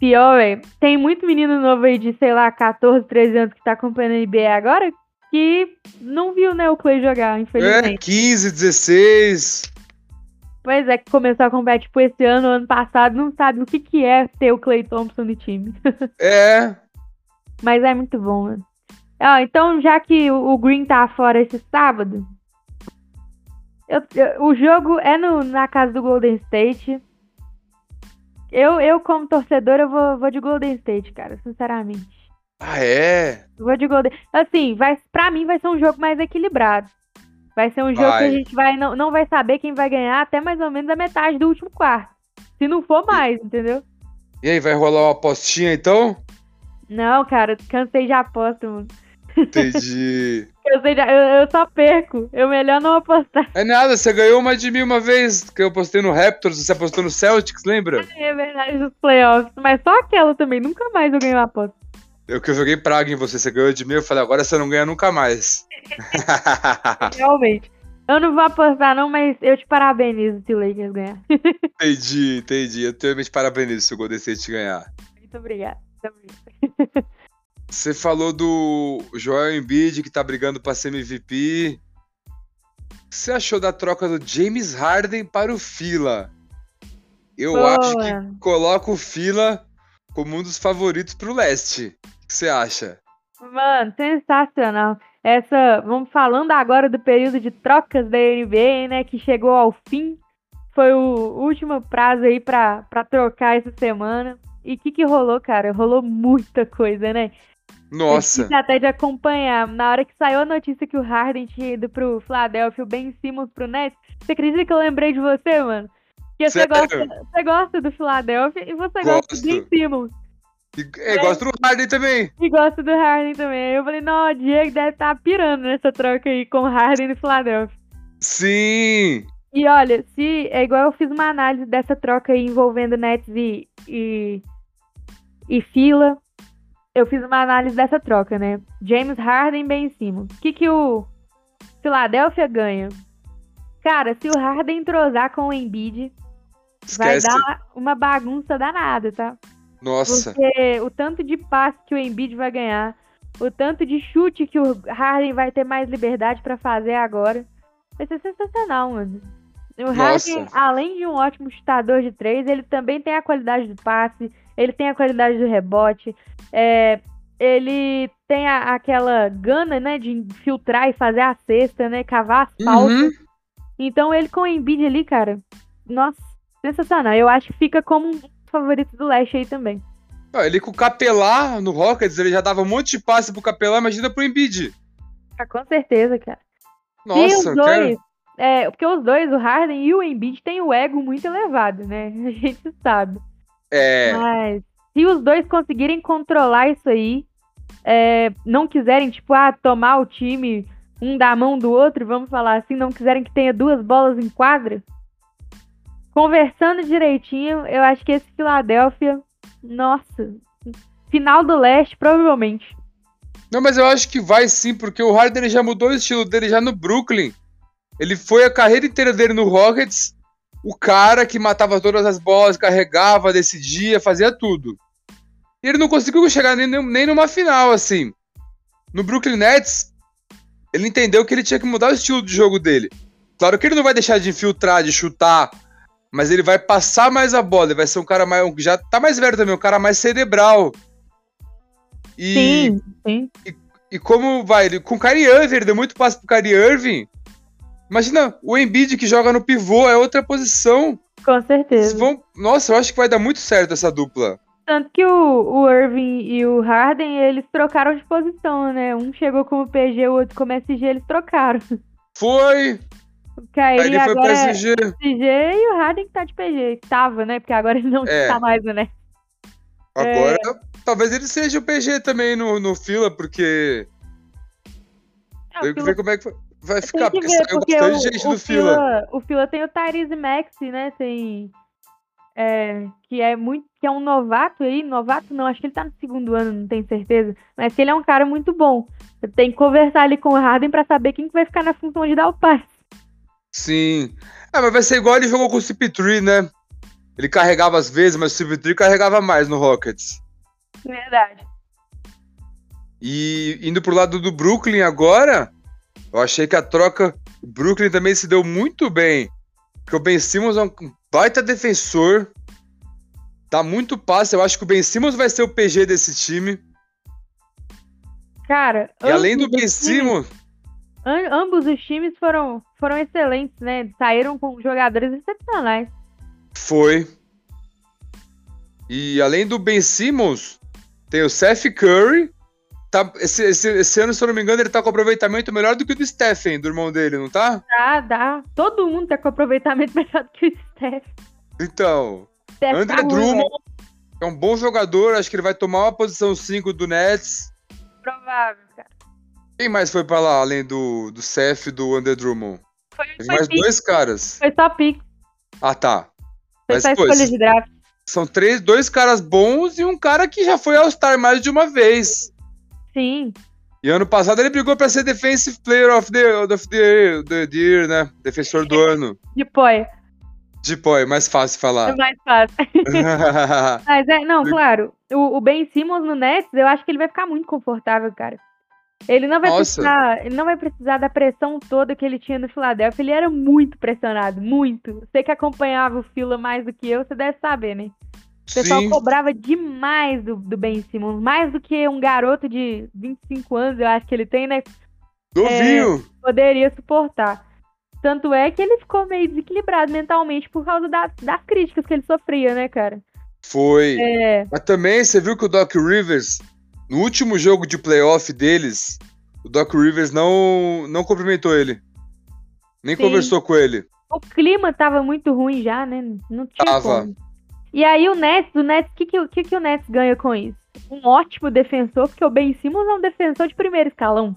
Pior, é, tem muito menino novo aí de, sei lá, 14, 13 anos que tá acompanhando a NBA agora que não viu, né, o Clay jogar, É, infelizmente. 15, 16. Pois é, que começou a competir tipo esse ano, ano passado, não sabe o que que é ter o Clay Thompson no time. [laughs] É, Mas é muito bom, mano. Então, já que o Green tá fora esse sábado, eu- eu- o jogo é no- na casa do Golden State. Eu, eu como torcedor, eu vou, vou de Golden State, cara, sinceramente. ah, é. Eu Vou de Golden. Assim, vai, pra mim vai ser um jogo mais equilibrado. Vai ser um jogo que Vai. a gente vai, não, não vai saber quem vai ganhar até mais ou menos a metade do último quarto. Se não for mais, entendeu? E aí, vai rolar uma apostinha então? Não, cara, cansei de aposta, mano. Entendi. [laughs] Cansei de, eu, eu só perco. Eu melhor não apostar. É nada, você ganhou uma de mim uma vez, que eu postei no Raptors, você apostou no Celtics, lembra? É verdade, dos playoffs. Mas só aquela também. Nunca mais eu ganhei uma aposta. Eu que eu joguei praga em você, você ganhou de mim, eu falei, agora você não ganha nunca mais. [laughs] Realmente. Eu não vou apostar, não, mas eu te parabenizo se o Lakers ganhar. [laughs] entendi, entendi. Eu também te parabenizo se o Golden State ganhar. Muito obrigada. [laughs] Você falou do Joel Embiid que tá brigando pra ser MVP. O que você achou da troca do James Harden para o Fila? Eu Boa. acho que coloca o Fila como um dos favoritos pro leste. Que você acha? Mano, sensacional. Essa, vamos falando agora do período de trocas da NBA, né, que chegou ao fim. Foi o último prazo aí pra, pra trocar essa semana. E o que, que rolou, cara? Rolou muita coisa, né? Nossa. Eu até de acompanhar. Na hora que saiu a notícia que o Harden tinha ido pro Philadelphia, o Ben Simmons pro Nets, você acredita que eu lembrei de você, mano? Porque você gosta, você gosta do Philadelphia e você Gosto. gosta do Ben Simmons. E, é, gosto do Harden também. E gosta do Harden também. Aí eu falei, não, o Diego deve estar tá pirando nessa troca aí com o Harden no Philadelphia. Sim! E olha, se é igual eu fiz uma análise dessa troca aí envolvendo Nets e, e, e Fila. Eu fiz uma análise dessa troca, né? James Harden e Ben Simmons. O que, que o Philadelphia ganha? Cara, se o Harden entrosar com o Embiid, Esquece. vai dar uma bagunça danada, tá? Nossa. Porque o tanto de passe que o Embiid vai ganhar, o tanto de chute que o Harden vai ter mais liberdade pra fazer agora, vai ser sensacional, mano. O Harden, Nossa. além de um ótimo chutador de três, ele também tem a qualidade do passe, ele tem a qualidade do rebote, é, ele tem a- aquela gana, né, de filtrar e fazer a cesta, né, cavar as faltas. Uhum. Então ele com o Embiid ali, cara, nossa, sensacional. Eu acho que fica como um dos favoritos do leste aí também. Ele com o Capelá no Rockets, ele já dava um monte de passe pro Capelá, imagina pro Embiid. Ah, com certeza, cara. e Nossa, os eu dois, quero... é, porque os dois, o Harden e o Embiid, têm o ego muito elevado, né? [laughs] A gente sabe. É, Mas se os dois conseguirem controlar isso aí, é, não quiserem, tipo, ah, tomar o time um da mão do outro, vamos falar assim, não quiserem que tenha duas bolas em quadra, conversando direitinho, eu acho que esse Philadelphia, nossa, final do leste, provavelmente. Não, mas eu acho que vai sim, porque o Harden já mudou o estilo dele já no Brooklyn. Ele foi a carreira inteira dele no Rockets, o cara que matava todas as bolas, carregava, decidia, fazia tudo. E ele não conseguiu chegar nem, nem numa final, assim. No Brooklyn Nets, ele entendeu que ele tinha que mudar o estilo de jogo dele. Claro que ele não vai deixar de infiltrar, de chutar, mas ele vai passar mais a bola, ele vai ser um cara mais. Já tá mais velho também, um cara mais cerebral. E, Sim, sim. e como vai, ele, com o Kyrie Irving, ele deu muito passe pro Kyrie Irving. Imagina, o Embiid que joga no pivô é outra posição. Com certeza. vão, nossa, eu acho que vai dar muito certo essa dupla. Tanto que o, o Irving e o Harden, eles trocaram de posição, né? Um chegou como PG, o outro como SG, eles trocaram. Foi, O aí Kyrie ele foi agora é SG. SG e o Harden que tá de PG. Tava, né? Porque agora ele não É. tá mais, né? Agora, talvez ele seja o PG também no, no fila, porque. É, Tem que ver como é que vai- ficar, que porque ver, saiu porque bastante o, gente o do fila. Fila, o Fila tem o Tyrese Maxi, né? Tem. É, que é muito. Que é um novato aí. Novato não, acho que ele tá no segundo ano, não tenho certeza. Mas que ele é um cara muito bom. Tem que conversar ali com o Harden pra saber quem que vai ficar na função de dar o passe. Sim. É, mas vai ser igual ele jogou com o CP3, né? Ele carregava às vezes, mas o CP3 carregava mais no Rockets. Verdade. E indo pro lado do Brooklyn agora, eu achei que a troca. O Brooklyn também se deu muito bem. Porque o Ben Simmons é um baita defensor. Dá muito passe. Eu acho que o Ben Simmons vai ser o PG desse time. Cara, E além do Ben Simmons. am- ambos os times foram, foram excelentes, né? Saíram com jogadores excepcionais. Foi. E além do Ben Simmons, tem o Seth Curry. Tá, esse, esse, esse ano, se eu não me engano, ele tá com aproveitamento melhor do que o do Stephen, do irmão dele, não tá? Dá, dá. Todo mundo tá com aproveitamento [laughs] melhor do que o Steph. Então, Steph André tá ruim, Drummond é um bom jogador, acho que ele vai tomar uma posição 5 do Nets. Provável, cara. Quem mais foi pra lá, além do, do Seth e do André Drummond? Foi, Teve foi, mais pique, dois caras. foi só pique. Ah, tá. Foi só escolha de draft. São três, dois caras bons e um cara que já foi All-Star mais de uma vez. Sim. E ano passado ele brigou pra ser Defensive Player of the, of the, the Year, né? Defensor do ano. De poia. De é mais fácil É falar. mais [laughs] fácil. Mas é, não, claro. O, o Ben Simmons no Nets, eu acho que ele vai ficar muito confortável, cara. Ele não vai Nossa. precisar, ele não vai precisar da pressão toda que ele tinha no Philadelphia. Ele era muito pressionado, muito. Você que acompanhava o Fila mais do que eu, você deve saber, né? O pessoal Sim. cobrava demais do, do Ben Simmons, mais do que um garoto de 25 anos, eu acho que ele tem, né? Novinho. Poderia suportar. Tanto é que ele ficou meio desequilibrado mentalmente por causa da- das críticas que ele sofria, né, cara? Foi. É, Mas também você viu que o Doc Rivers, no último jogo de playoff deles, o Doc Rivers não, não cumprimentou ele. Nem Sim. conversou com ele. o clima tava muito ruim já, né? Não tinha Tava. como. E aí o Nets, o Nets, o que, que, o que, o Nets ganha com isso? Um ótimo defensor, porque o Ben Simmons é um defensor de primeiro escalão.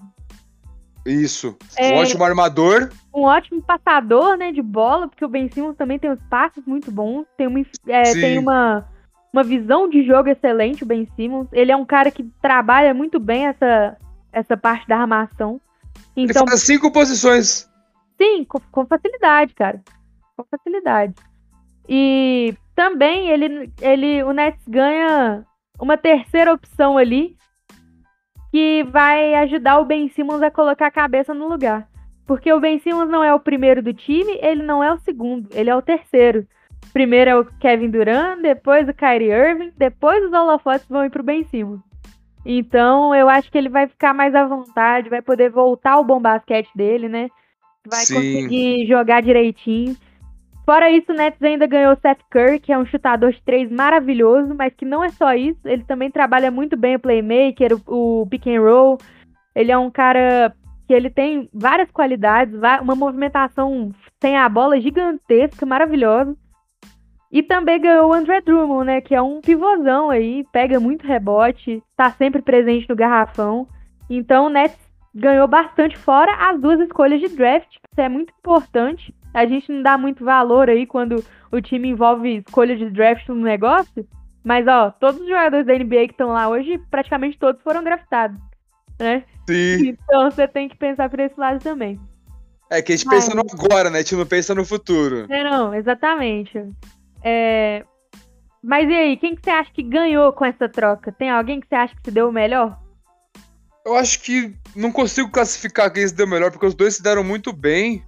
Isso. É. Um ótimo armador. Um ótimo passador, né, de bola, porque o Ben Simmons também tem os passos muito bons, tem uma, é, tem uma, uma visão de jogo excelente, o Ben Simmons. Ele é um cara que trabalha muito bem essa, essa parte da armação. Ele Então, faz cinco posições. Sim, com, com facilidade, cara. Com facilidade. E também ele, ele, o Nets ganha uma terceira opção ali que vai ajudar o Ben Simmons a colocar a cabeça no lugar. Porque o Ben Simmons não é o primeiro do time, ele não é o segundo, ele é o terceiro. Primeiro é o Kevin Durant, depois o Kyrie Irving, depois os holofotes vão ir pro Ben Simmons. Então, eu acho que ele vai ficar mais à vontade, vai poder voltar ao bom basquete dele, né? Vai Sim. conseguir jogar direitinho. Fora isso, o Nets ainda ganhou o Seth Curry, que é um chutador de três maravilhoso, mas que não é só isso, ele também trabalha muito bem o playmaker, o, o pick and roll. Ele é um cara que ele tem várias qualidades, uma movimentação sem a bola gigantesca, maravilhosa. E também ganhou o André Drummond, né, que é um pivôzão aí, pega muito rebote, tá sempre presente no garrafão. Então o Nets ganhou bastante fora as duas escolhas de draft, que isso é muito importante. A gente não dá muito valor aí quando o time envolve escolha de draft no negócio. Mas, ó, todos os jogadores da NBA que estão lá hoje, praticamente todos foram draftados, né? Sim. Então você tem que pensar por esse lado também. É que a gente Mas- pensa no agora, né? A gente não pensa no futuro. É, não, exatamente. É, Mas e aí, quem que você acha que ganhou com essa troca? Tem alguém que você acha que se deu o melhor? Eu acho que não consigo classificar quem se deu melhor, porque os dois se deram muito bem.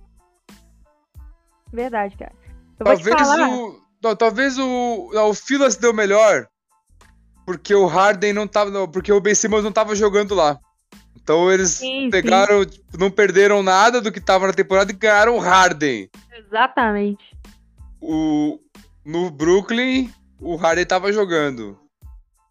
Verdade, cara. Eu Talvez o. Não, talvez o. Não, o Fila se deu melhor. Porque o Harden não tava. não, Porque o Ben Simmons não tava jogando lá. Então eles Sim, pegaram. tipo, não perderam nada do que tava na temporada e ganharam o Harden. Exatamente. O, no Brooklyn, o Harden tava jogando.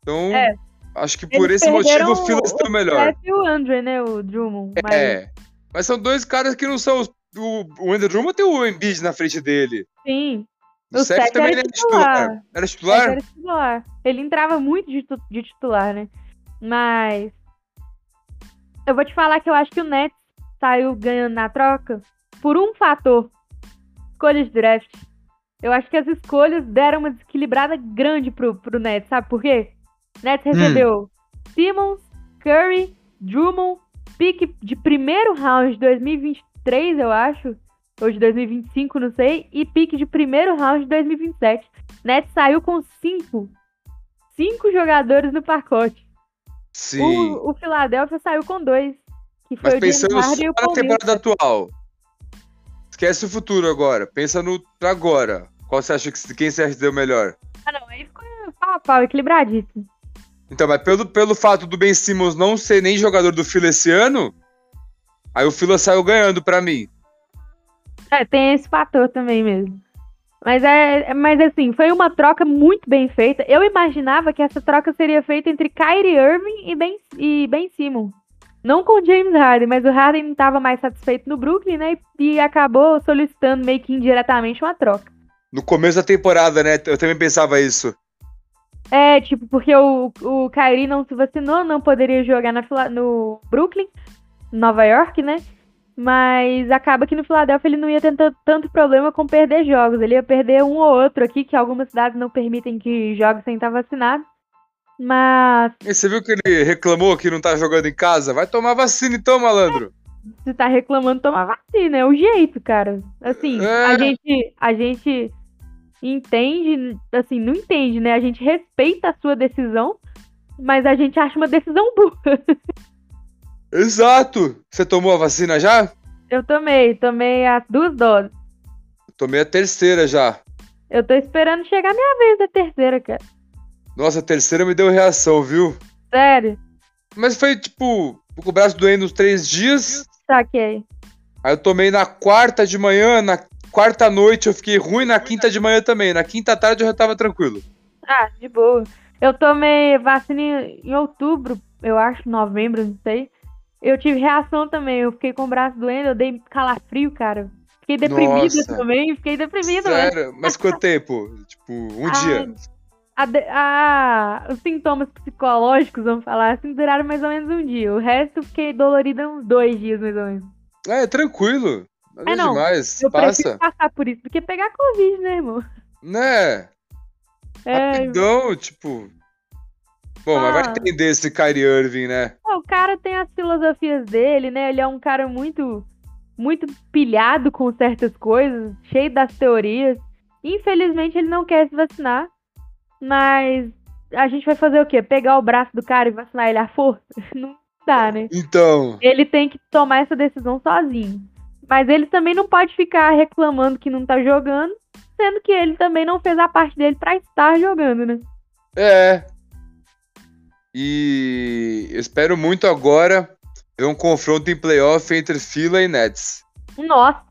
Então, É. acho que por Eles esse motivo o se deu melhor. Seth e o André, né? O Drummond. Mas, É. Mas são dois caras que não são. os- O, o Andrew Drummond tem o Embiid na frente dele. Sim. O, O Seth também era era titular. titular. Era titular? Era titular. Ele entrava muito de, de titular, né? Mas. Eu vou te falar que eu acho que o Nets saiu ganhando na troca por um fator: escolha de draft. Eu acho que as escolhas deram uma desequilibrada grande pro, pro Nets, sabe por quê? Nets recebeu Simmons, Curry, Drummond, pique de primeiro round de 2023, eu acho. Ou de 2025, não sei. E pique de primeiro round de 2027. Nets saiu com cinco. Cinco jogadores no pacote. Sim. O, o Philadelphia saiu com dois. Que foi Mas o pensando só na temporada atual. Esquece o futuro agora. Pensa no agora. Qual você acha que quem você acha que deu melhor? Ah, não. Aí ficou pau a pau, equilibradíssimo. Então, mas pelo, pelo fato do Ben Simmons não ser nem jogador do Fila esse ano, aí o Fila saiu ganhando pra mim. É, tem esse fator também mesmo. Mas é, mas assim, foi uma troca muito bem feita. Eu imaginava que essa troca seria feita entre Kyrie Irving e Ben, e ben Simmons. Não com o James Harden, mas o Harden não estava mais satisfeito no Brooklyn, né? E acabou solicitando meio que indiretamente uma troca. No começo da temporada, né? Eu também pensava isso. É, tipo, porque o, o Kyrie não se vacinou, não poderia jogar na, no Brooklyn, Nova York, né? Mas acaba que no Philadelphia ele não ia ter tan- tanto problema com perder jogos. Ele ia perder um ou outro aqui, que algumas cidades não permitem que jogue sem estar vacinado. Mas E você viu que ele reclamou que não tá jogando em casa? Vai tomar vacina então, malandro. se tá reclamando, toma vacina. É o jeito, cara. Assim, É. a gente. A gente entende, assim, não entende, né? A gente respeita a sua decisão, mas a gente acha uma decisão burra. [laughs] Exato! Você tomou a vacina já? Eu tomei, tomei as duas doses. Tomei a terceira já. Eu tô esperando chegar a minha vez da terceira, cara. Nossa, a terceira me deu reação, viu? Sério? Mas foi tipo, com o braço doendo uns três dias. Saquei. Aí eu tomei na quarta de manhã, na quarta noite eu fiquei ruim, na quinta de manhã também. Na quinta tarde eu já tava tranquilo. Ah, de boa. Eu tomei vacina em, em outubro, eu acho, novembro, não sei. Eu tive reação também, eu fiquei com o braço doendo, eu dei calafrio, cara. Fiquei deprimida Nossa. também, fiquei deprimida, velho. Sério? Mas quanto [laughs] tempo? Tipo, um Ah, dia. A a- os sintomas psicológicos, vamos falar assim, duraram mais ou menos um dia. O resto eu fiquei dolorida uns dois dias, mais ou menos. É, tranquilo. Nada É, não. demais. Eu Passa. passar por isso do que pegar Covid, né, irmão? Né? É, Rapidão, tipo. Bom, mas vai Ah. entender esse Kyrie Irving, né? o cara tem as filosofias dele, né? Ele é um cara muito, muito pilhado com certas coisas, cheio das teorias. Infelizmente, ele não quer se vacinar, mas a gente vai fazer o quê? Pegar o braço do cara e vacinar ele à força? [laughs] Não dá, né? Então. ele tem que tomar essa decisão sozinho. Mas ele também não pode ficar reclamando que não tá jogando, sendo que ele também não fez a parte dele pra estar jogando, né? É. E eu espero muito agora ver um confronto em playoff entre Fila e Nets. Nossa,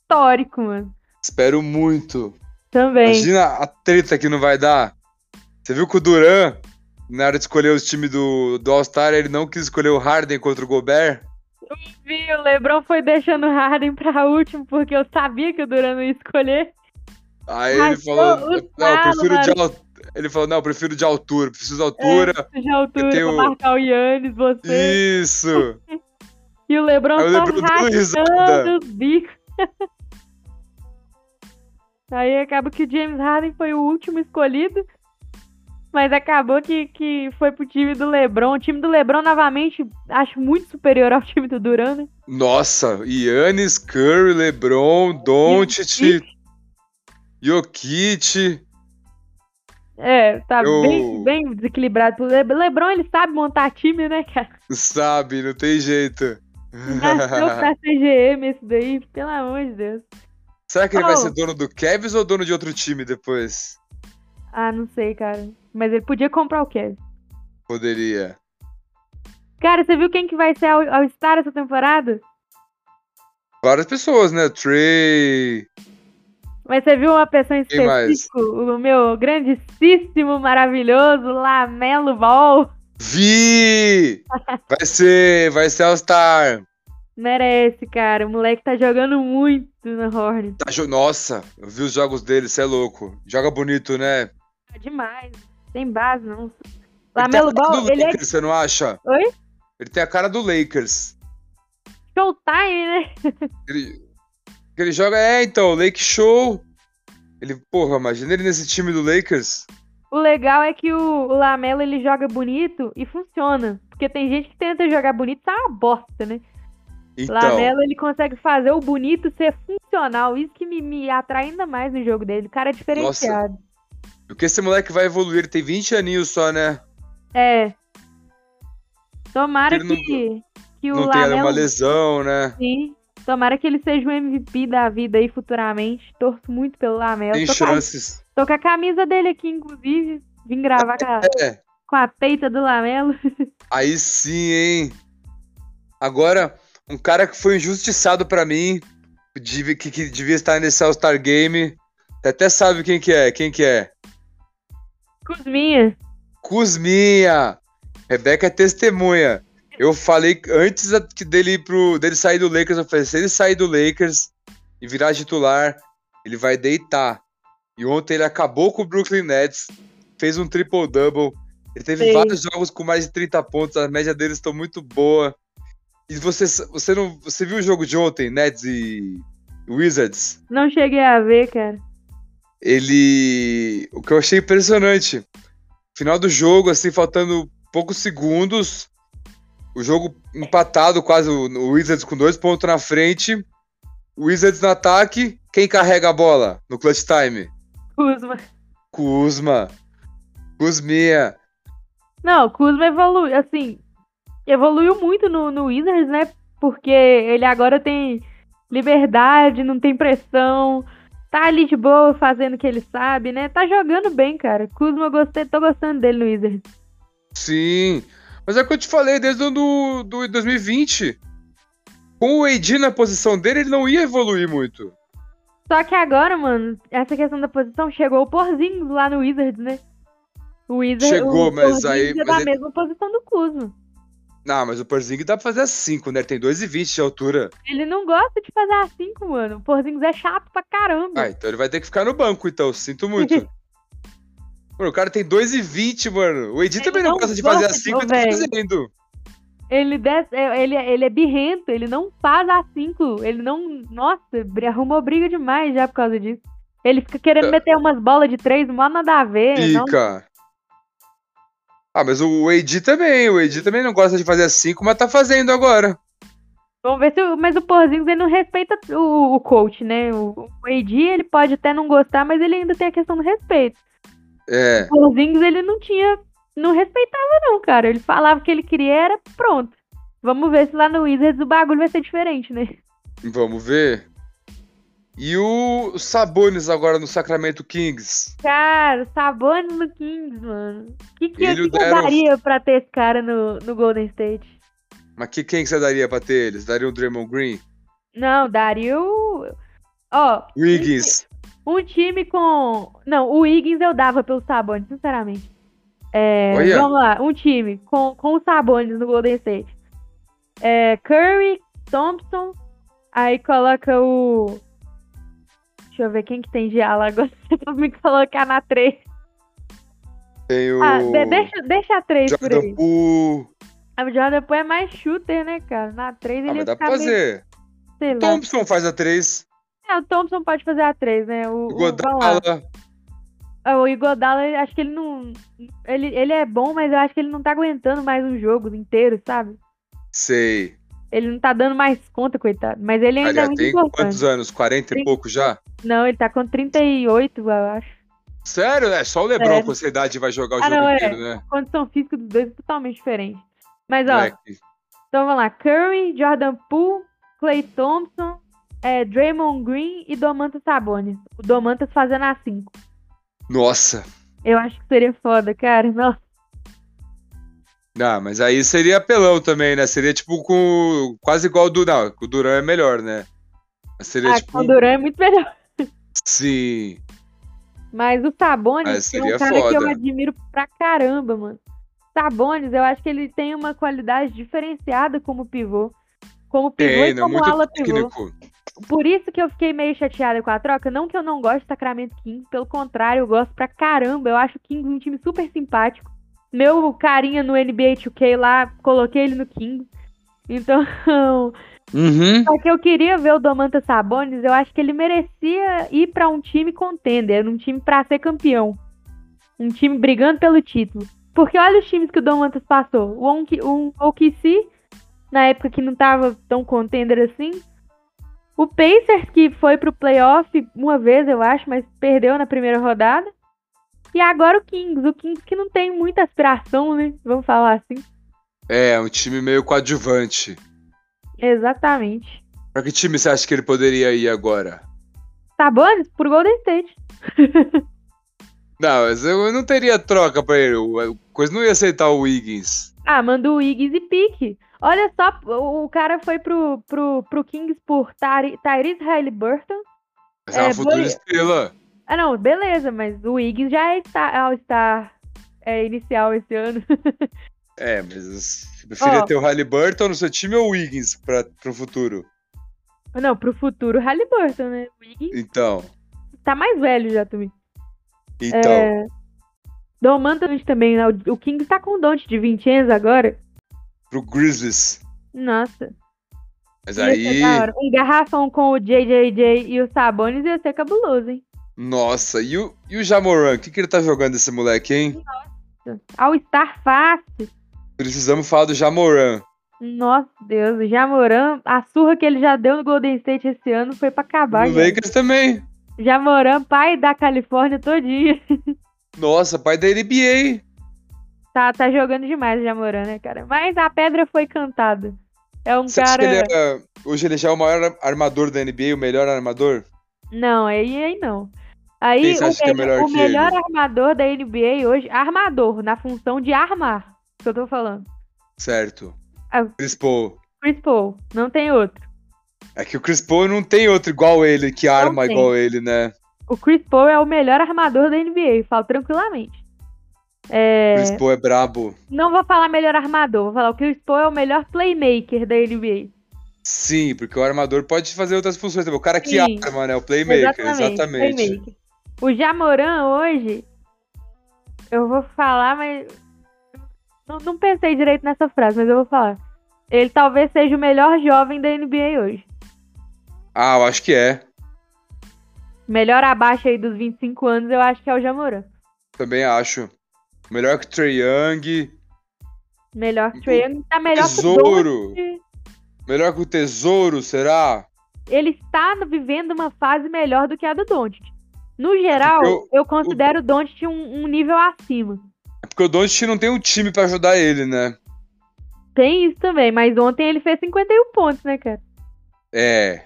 histórico, mano. Espero muito. Também. Imagina a treta que não vai dar. Você viu que o Duran, na hora de escolher os times do, do All-Star, ele não quis escolher o Harden contra o Gobert? Vi, o Lebron foi deixando o Harden pra último, porque eu sabia que o Duran não ia escolher. Aí ele Rachou falou, o não, eu prefiro de altura. Ele falou, não, eu prefiro de altura, preciso de altura. É, de altura, tenho- pra marcar o Yannis, você. Isso! [laughs] E o Lebron Aí o só Lebron rachando risada. os bicos. [laughs] Aí acaba que o James Harden foi o último escolhido. Mas acabou que, que foi pro time do Lebron. O time do Lebron, novamente, acho muito superior ao time do Duran, né? Nossa, Yannis, Curry, LeBron, Doncic, Jokic. É, tá Eu- bem, bem desequilibrado. O Le- Lebron, ele sabe montar time, né, cara? Sabe, não tem jeito. Nasceu pra [laughs] CGM esse daí, pelo amor de Deus. Será que ele vai Oh. ser dono do Cavs ou dono de outro time depois? Ah, não sei, cara. Mas ele podia comprar o Kevin. Poderia. Cara, você viu quem que vai ser ao, ao Star essa temporada? Várias pessoas, né? Trey. Mas você viu uma pessoa em específico? O meu grandíssimo, maravilhoso Lamelo Ball. Vi! Vai ser. Vai ser All-Star. Merece, cara. O moleque tá jogando muito na Horn. Tá Nossa, eu vi os jogos dele, você é louco. Joga bonito, né? Tá demais. Tem base, não. Lamelo Ball, ele é Lakers, você não acha? Oi? Ele tem a cara do Lakers. showtime, né? Ele, ele joga, é, então, Lake Show. Ele, porra, imagina ele nesse time do Lakers. O legal é que o, Lamelo ele joga bonito e funciona. Porque tem gente que tenta jogar bonito e tá uma bosta, né? Então, Lamelo ele consegue fazer o bonito ser funcional. Isso que me, me atrai ainda mais no jogo dele. O cara é diferenciado. Porque esse moleque vai evoluir, ele tem 20 aninhos só, né? É. Tomara Ele não- que, que o não tem Lamelo. uma lesão, né? Sim. Tomara que ele seja o MVP da vida aí futuramente. Torço muito pelo Lamelo. Tem Tô com, a, chances. tô com a camisa dele aqui, inclusive. Vim gravar com a, É, com a peita do Lamelo. [laughs] aí sim, hein? Agora, um cara que foi injustiçado pra mim, que, que devia estar nesse All-Star Game. Você até sabe quem que é, quem que é? Cusminha. Cusminha! Rebeca é testemunha. Eu falei antes dele pro, dele sair do Lakers, eu falei, se ele sair do Lakers e virar titular, ele vai deitar. E ontem ele acabou com o Brooklyn Nets, fez um triple-double. Ele teve Sim. vários jogos com mais de 30 pontos, a média deles estão muito boa. E você, você não, você viu o jogo de ontem, Nets e Wizards? Não cheguei a ver, cara. Ele. O que eu achei impressionante. Final do jogo, assim, faltando poucos segundos. O jogo empatado, quase o Wizards com dois pontos na frente. O Wizards no ataque. Quem carrega a bola no clutch time? Kuzma. Kuzma. Kuzminha. Não, o Kuzma evoluiu, assim, evoluiu muito no, no Wizards, né? Porque ele agora tem liberdade, não tem pressão, Tá ali de boa, fazendo o que ele sabe, né? Tá jogando bem, cara. Kuzma, eu gostei, tô gostando dele no Wizards. Sim. Mas é o que eu te falei, desde o do, do 2020. Com o AD na posição dele, ele não ia evoluir muito. Só que agora, mano, essa questão da posição chegou o Porzinho lá no Wizards, né? O Wizards Chegou, o mas Porzingis aí- é mas da ele- mesma posição do Kuzma. Não, mas o Porzingis dá pra fazer a 5, né? Ele tem 2,20 de altura. Ele não gosta de fazer a 5, mano. O Porzingis é chato pra caramba. Ah, então ele vai ter que ficar no banco, então. Sinto muito. [laughs] mano, o cara tem 2,20, mano. O Edi Ele também não, não gosta de fazer a gosta, 5 e tá fazendo. Ele, des... é, ele, ele é birrento, ele não faz a 5. Ele não. Nossa, arrumou briga demais já por causa disso. Ele fica querendo É. meter umas bolas de três, mal nada a ver. Não- Fica. Ah, mas o Edi também. O Edi também não gosta de fazer a 5, mas tá fazendo agora. Vamos ver se. o- Mas o Porzingis ele não respeita o, o coach, né? O, o AD ele pode até não gostar, mas ele ainda tem a questão do respeito. É. O Porzingis ele não tinha. Não respeitava, não, cara. Ele falava o que ele queria, era pronto. Vamos ver se lá no Wizards o bagulho vai ser diferente, né? Vamos ver. E o Sabonis agora no Sacramento Kings. Cara, Sabonis no Kings, mano. O que, que, Ele que que eu deram- daria pra ter esse cara no, no Golden State? Mas que, quem que você daria pra ter eles? Daria o Draymond Green? Não, daria o. Ó, Wiggins. um time com. Não, o Wiggins eu dava pelo Sabonis, sinceramente. É, Olha. vamos lá, um time com, com o Sabonis no Golden State. É, Curry, Thompson, aí coloca o. Deixa eu ver quem que tem de ala agora. [laughs] Pra me colocar na 3. Tem o Ah, de- deixa, deixa a 3 por aí. Jordan Poole. A o Jordan Poole é mais shooter, né, cara? Na 3 Ah, ele dá pra ficar meio, fazer. sei lá. Thompson faz a 3. É, o Thompson pode fazer a 3, né? O. Godala. Ah, O Igodala, eu acho que ele não. Ele, ele é bom, mas eu acho que ele não tá aguentando mais um jogo inteiro, sabe? Sei. Ele não tá dando mais conta, coitado. Mas ele ainda é Aliás, muito tem importante. quantos anos? 40 e Tem- pouco já? Não, ele tá com 38, eu acho. Sério? É só o LeBron Sério. com essa idade vai jogar o Ah, jogo não, é. inteiro, né? A condição física dos dois é totalmente diferente. Mas, ó, então vamos lá. Curry, Jordan Poole, Clay Thompson, é, Draymond Green e Domantas Sabonis. O Domantas fazendo a 5. Nossa. Eu acho que seria foda, cara. [laughs] Nossa. Não, mas aí seria apelão também, né? Seria tipo com. Quase igual o Duran. O Duran é melhor, né? Seria Ah, tipo. com o Duran é muito melhor. Sim. Mas o Sabonis é um cara que eu foda. admiro pra caramba, mano. Sabonis, eu acho que ele tem uma qualidade diferenciada como pivô. Como pivô Tem, e né? como ala pivô. técnico. Por isso que eu fiquei meio chateada com a troca. Não que eu não gosto de Sacramento Kings, pelo contrário, eu gosto pra caramba. Eu acho o Kings um time super simpático. Meu carinha no NBA 2K lá, coloquei ele no Kings. Então, Uhum. só que eu queria ver o Domantas Sabonis, eu acho que ele merecia ir pra um time contender, um time pra ser campeão. Um time brigando pelo título. Porque olha os times que o Domantas passou. O Onk- o OKC, na época que não tava tão contender assim. O Pacers, que foi pro playoff uma vez, eu acho, mas perdeu na primeira rodada. E agora o Kings. O Kings que não tem muita aspiração, né? Vamos falar assim. É, um time meio coadjuvante. Exatamente. Pra que time você acha que ele poderia ir agora? Sabonis pro Golden State. [laughs] Não, mas eu não teria troca pra ele. O coisa não ia aceitar o Wiggins. Ah, manda o Wiggins e pique. Olha só, o cara foi pro, pro, pro Kings por Tyre- Tyrese Halliburton. Essa é, uma É, futura estrela. Ah, não, beleza, mas o Wiggins já é star, All-Star é, inicial esse ano. [laughs] É, mas você preferia Ó. ter o Halliburton no seu time ou o Wiggins pra, pro futuro? não, pro futuro Halliburton, né? O Wiggins Então. tá mais velho já também. Então. É, Domantas também, né? O o Kings tá com o Don't de 20 anos agora. Pro Grizzlies. Nossa. Mas ia aí. Um garrafão com o JJJ e o Sabonis ia ser cabuloso, hein? Nossa, e o, e o Jamoran? O que, que ele tá jogando esse moleque, hein? All-Star fácil. Precisamos falar do Jamoran. Nossa Deus, o Jamoran, a surra que ele já deu no Golden State esse ano foi pra acabar. No gente. Lakers também. Jamoran, pai da Califórnia todinho. [laughs] Nossa, pai da NBA. Tá, tá jogando demais o Jamoran, né, cara? Mas a pedra foi cantada. É um Você acha cara. que ele é, hoje ele já é o maior armador da NBA, o melhor armador? Não, aí, aí não. Aí o, que é melhor, o melhor ele? armador da NBA hoje, armador na função de armar, que eu tô falando. Certo. Ah. Chris Paul. Chris Paul, não tem outro. É que o Chris Paul não tem outro igual ele, que arma tem. igual ele, né? O Chris Paul é o melhor armador da NBA, falo tranquilamente. É, Chris Paul é brabo. Não vou falar melhor armador, vou falar o Chris Paul é o melhor playmaker da NBA. Sim, porque o armador pode fazer outras funções também. O cara que Sim. arma, né? O playmaker, exatamente. playmaker. O Jamoran hoje, eu vou falar, mas não, não pensei direito nessa frase, mas eu vou falar. Ele talvez seja o melhor jovem da NBA hoje. Ah, eu acho que é. Melhor abaixo aí dos 25 anos, eu acho que é o Jamoran. Também acho. Melhor que o Trey Young. Melhor que o Trae Young, tá melhor Tesouro. que o. Melhor que o Tesouro, será? Ele está vivendo uma fase melhor do que a do Doncic. No geral, porque eu considero o Doncic um, um nível acima. É porque o Doncic não tem um time pra ajudar ele, né? Tem isso também, mas ontem ele fez 51 pontos, né, cara? É.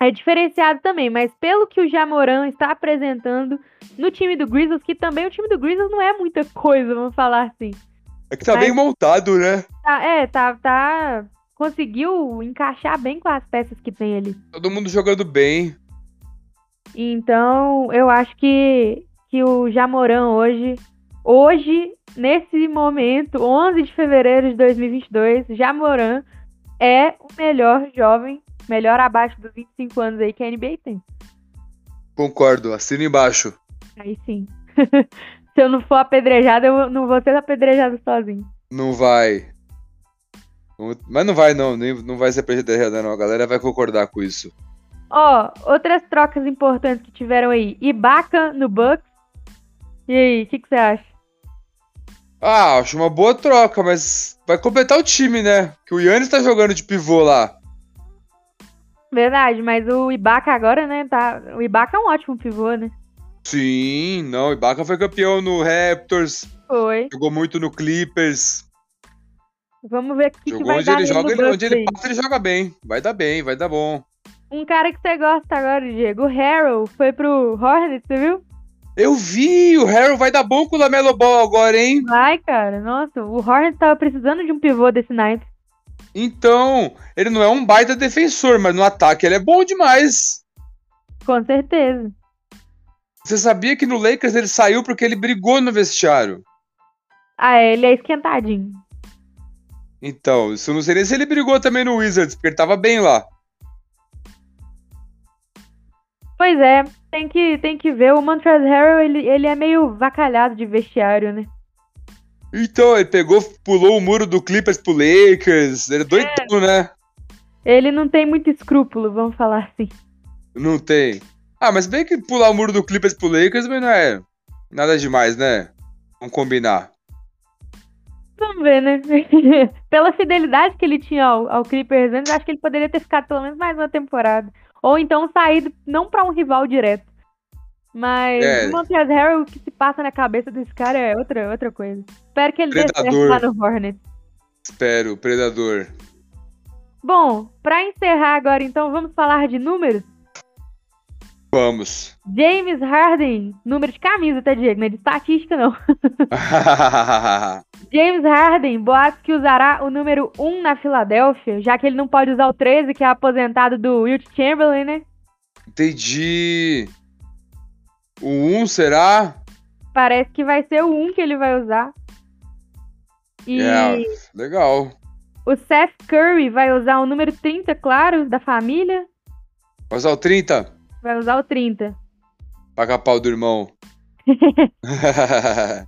É diferenciado também, mas pelo que o Jamoran está apresentando no time do Grizzlies, que também o time do Grizzlies não é muita coisa, vamos falar assim. É que tá Mas- bem montado, né? Tá, é, tá, tá. Conseguiu encaixar bem com as peças que tem ali. Todo mundo jogando bem. Então, eu acho que, que o Jamoran hoje, hoje, nesse momento, 11 de fevereiro de 2022, Jamoran é o melhor jovem, melhor abaixo dos 25 anos aí que a NBA tem. Concordo, assina embaixo. Aí sim. [laughs] Se eu não for apedrejado, eu não vou ser apedrejado sozinho. Não vai. Mas não vai, não. Nem, não vai ser apedrejada, não. A galera vai concordar com isso. Ó, outras trocas importantes que tiveram aí. Ibaka no Bucks. E aí, o que, que você acha? Ah, acho uma boa troca, mas vai completar o time, né? Que o Yannis tá jogando de pivô lá. Verdade, mas o Ibaka agora, né, tá... O Ibaka é um ótimo pivô, né? Sim, não. Ibaka foi campeão no Raptors, Foi. jogou muito no Clippers. Vamos ver o que, que vai onde dar ele joga, ele, onde ele passa, ele joga bem. Vai dar bem, vai dar bom. Um cara que você gosta agora, Diego, o Harrell, foi pro Hornets, você viu? Eu vi, o Harrell vai dar bom com o Lamelo Ball agora, hein? Vai, cara, nossa, o Hornets tava precisando de um pivô desse naipe. Então, ele não é um baita defensor, mas no ataque ele é bom demais. Com certeza. Você sabia que no Lakers ele saiu porque ele brigou no vestiário? Ah, é, ele é esquentadinho. Então, isso eu não sei nem se ele brigou também no Wizards, porque ele tava bem lá. Pois é, tem que, tem que ver. O Montrezl Harrell, ele, ele é meio vacalhado de vestiário, né? Então, ele pegou, pulou o muro do Clippers pro Lakers. Ele é doidão, né? Ele não tem muito escrúpulo, vamos falar assim. Não tem. Ah, mas bem que pular o muro do Clippers pro Lakers também não é nada demais, né? Vamos combinar. Vamos ver, né? [laughs] Pela fidelidade que ele tinha ao, ao Clippers antes, acho que ele poderia ter ficado pelo menos mais uma temporada. Ou então saído não pra um rival direto. Mas É. o Montrezl Harrell, o que se passa na cabeça desse cara é outra, outra coisa. Espero que ele dê certo Predador. lá no Hornets. Espero, Predador. Bom, pra encerrar agora, então, vamos falar de números? Vamos. James Harden, número de camisa, tá, Diego? Não é de estatística, não. [laughs] James Harden, boatos que usará o número 1 na Filadélfia, já que ele não pode usar o 13, que é aposentado do Wilt Chamberlain, né? Entendi. O 1 será? Parece que vai ser o 1 que ele vai usar. E É, legal. o Seth Curry vai usar o número 30, claro, da família. Vai usar o 30? Vai usar o 30. Paga pau do irmão. [laughs] [laughs]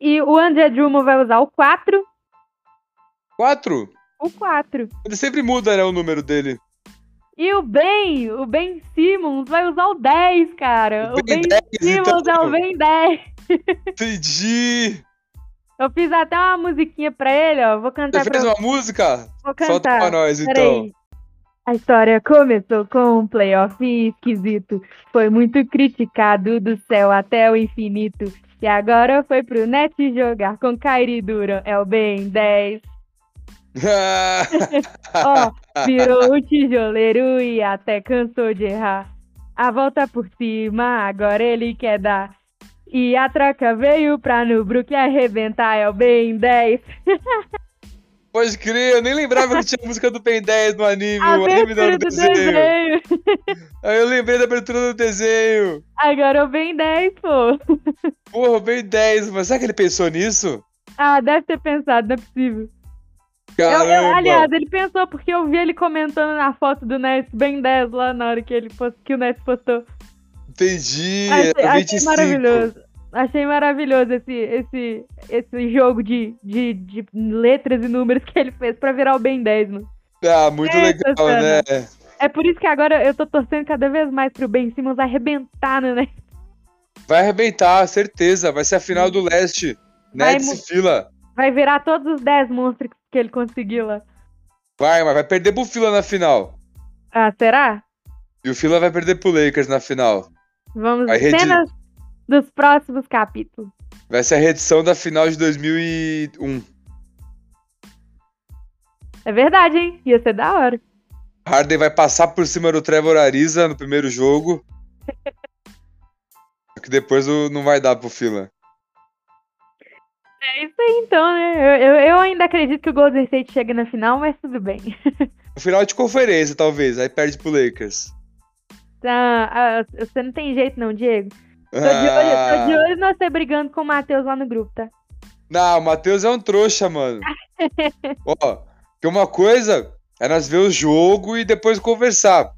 E o André Drummond vai usar o 4. 4? O 4. Ele sempre muda, né, o número dele. E o Ben, o Ben Simmons vai usar o 10, cara. O O Ben Ben 10, Simmons então. é o Ben 10. Entendi. Eu fiz até uma musiquinha pra ele, ó. Vou cantar Você pra fez uma música? Vou Solta cantar. pra nós, então. Peraí. A história começou com um playoff esquisito. Foi muito criticado do céu até o infinito. E agora foi pro net jogar com Kyrie Duran. É o Ben 10. [laughs] Ó, virou um tijoleiro e até cansou de errar. A volta por cima, agora ele quer dar. E a troca veio pra Nubrook arrebentar, é o Ben 10. [laughs] Pode crer, eu nem lembrava que tinha [laughs] música do Ben 10 no anime. A o anime não, do desenho. desenho. [laughs] Aí eu lembrei da abertura do desenho. Agora o Ben 10, pô. [laughs] Porra, o Ben 10, mas será que ele pensou nisso? Ah, deve ter pensado, não é possível. Eu- Caramba. eu- aliás, ele pensou porque eu vi ele comentando na foto do Ness Ben 10 lá na hora que, ele post, que o Ness postou. Entendi. Achei, era achei 25. maravilhoso. Achei maravilhoso esse, esse, esse jogo de, de, de letras e números que ele fez pra virar o Ben 10, mano. Ah, muito legal, né? É por isso que agora eu tô torcendo cada vez mais pro Ben Simmons arrebentar, né? Vai arrebentar, certeza. Vai ser a final do leste. Vai Nets mu- e Fila. Vai virar todos os 10 monstros que ele conseguiu lá. Vai, mas vai perder pro Fila na final. Ah, será? E o Fila vai perder pro Lakers na final. Vamos Vai cenas dos próximos capítulos. Vai ser a reedição da final de 2001. É verdade, hein? Ia ser da hora. Harden vai passar por cima do Trevor Ariza no primeiro jogo. Só [laughs] que depois não vai dar pro Fila. É isso aí então, né? Eu, eu, eu ainda acredito que o Golden State chega na final, mas tudo bem. [laughs] No final de conferência, talvez. Aí perde pro Lakers. Tá, ah, você não tem jeito não, Diego. Tô de, olho, tô de Ah, olho nós você brigando com o Matheus lá no grupo, tá? Não, o Matheus é um trouxa, mano. [laughs] Ó, que uma coisa é nós ver o jogo e depois conversar.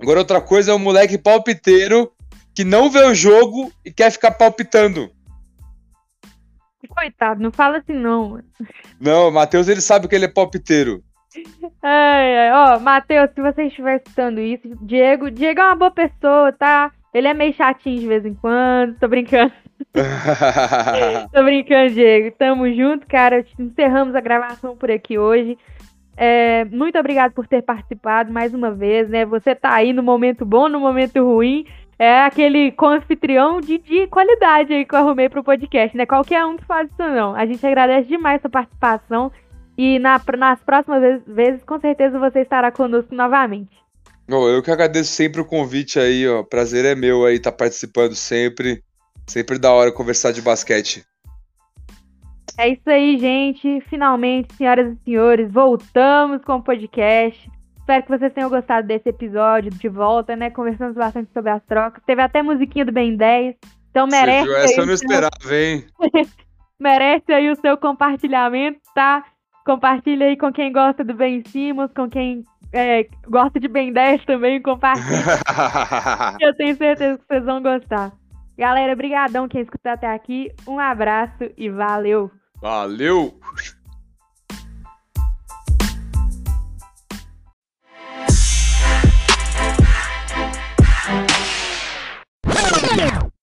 Agora outra coisa é um moleque palpiteiro que não vê o jogo e quer ficar palpitando. Coitado, não fala assim não. mano. Não, o Matheus ele sabe que ele é palpiteiro. Ai, ai, ó, Matheus, se você estiver escutando isso, Diego, Diego é uma boa pessoa, tá? Ele é meio chatinho de vez em quando, tô brincando. [laughs] [laughs] Tô brincando, Diego. Tamo junto, cara. Encerramos a gravação por aqui hoje. É, muito obrigado por ter participado mais uma vez, né? Você tá aí no momento bom, no momento ruim. É aquele confitrião de, de qualidade aí que eu arrumei pro podcast, né? Qualquer um que faz isso não. A gente agradece demais sua participação. E na- nas próximas vezes, com certeza, você estará conosco novamente. Bom, eu que agradeço sempre o convite aí, ó. Prazer é meu aí estar participando sempre. Sempre da hora conversar de basquete. É isso aí, gente. Finalmente, senhoras e senhores, voltamos com o podcast. Espero que vocês tenham gostado desse episódio de volta, né? Conversamos bastante sobre as trocas. Teve até musiquinha do Ben 10. Então merece, viu? Essa eu não esperava, hein? [laughs] merece aí o seu compartilhamento, tá? Compartilha aí com quem gosta do Ben Simmons, com quem é, gosta de Ben 10 também, compartilha. [laughs] Eu tenho certeza que vocês vão gostar. Galera, brigadão quem escutou até aqui. Um abraço e valeu! Valeu!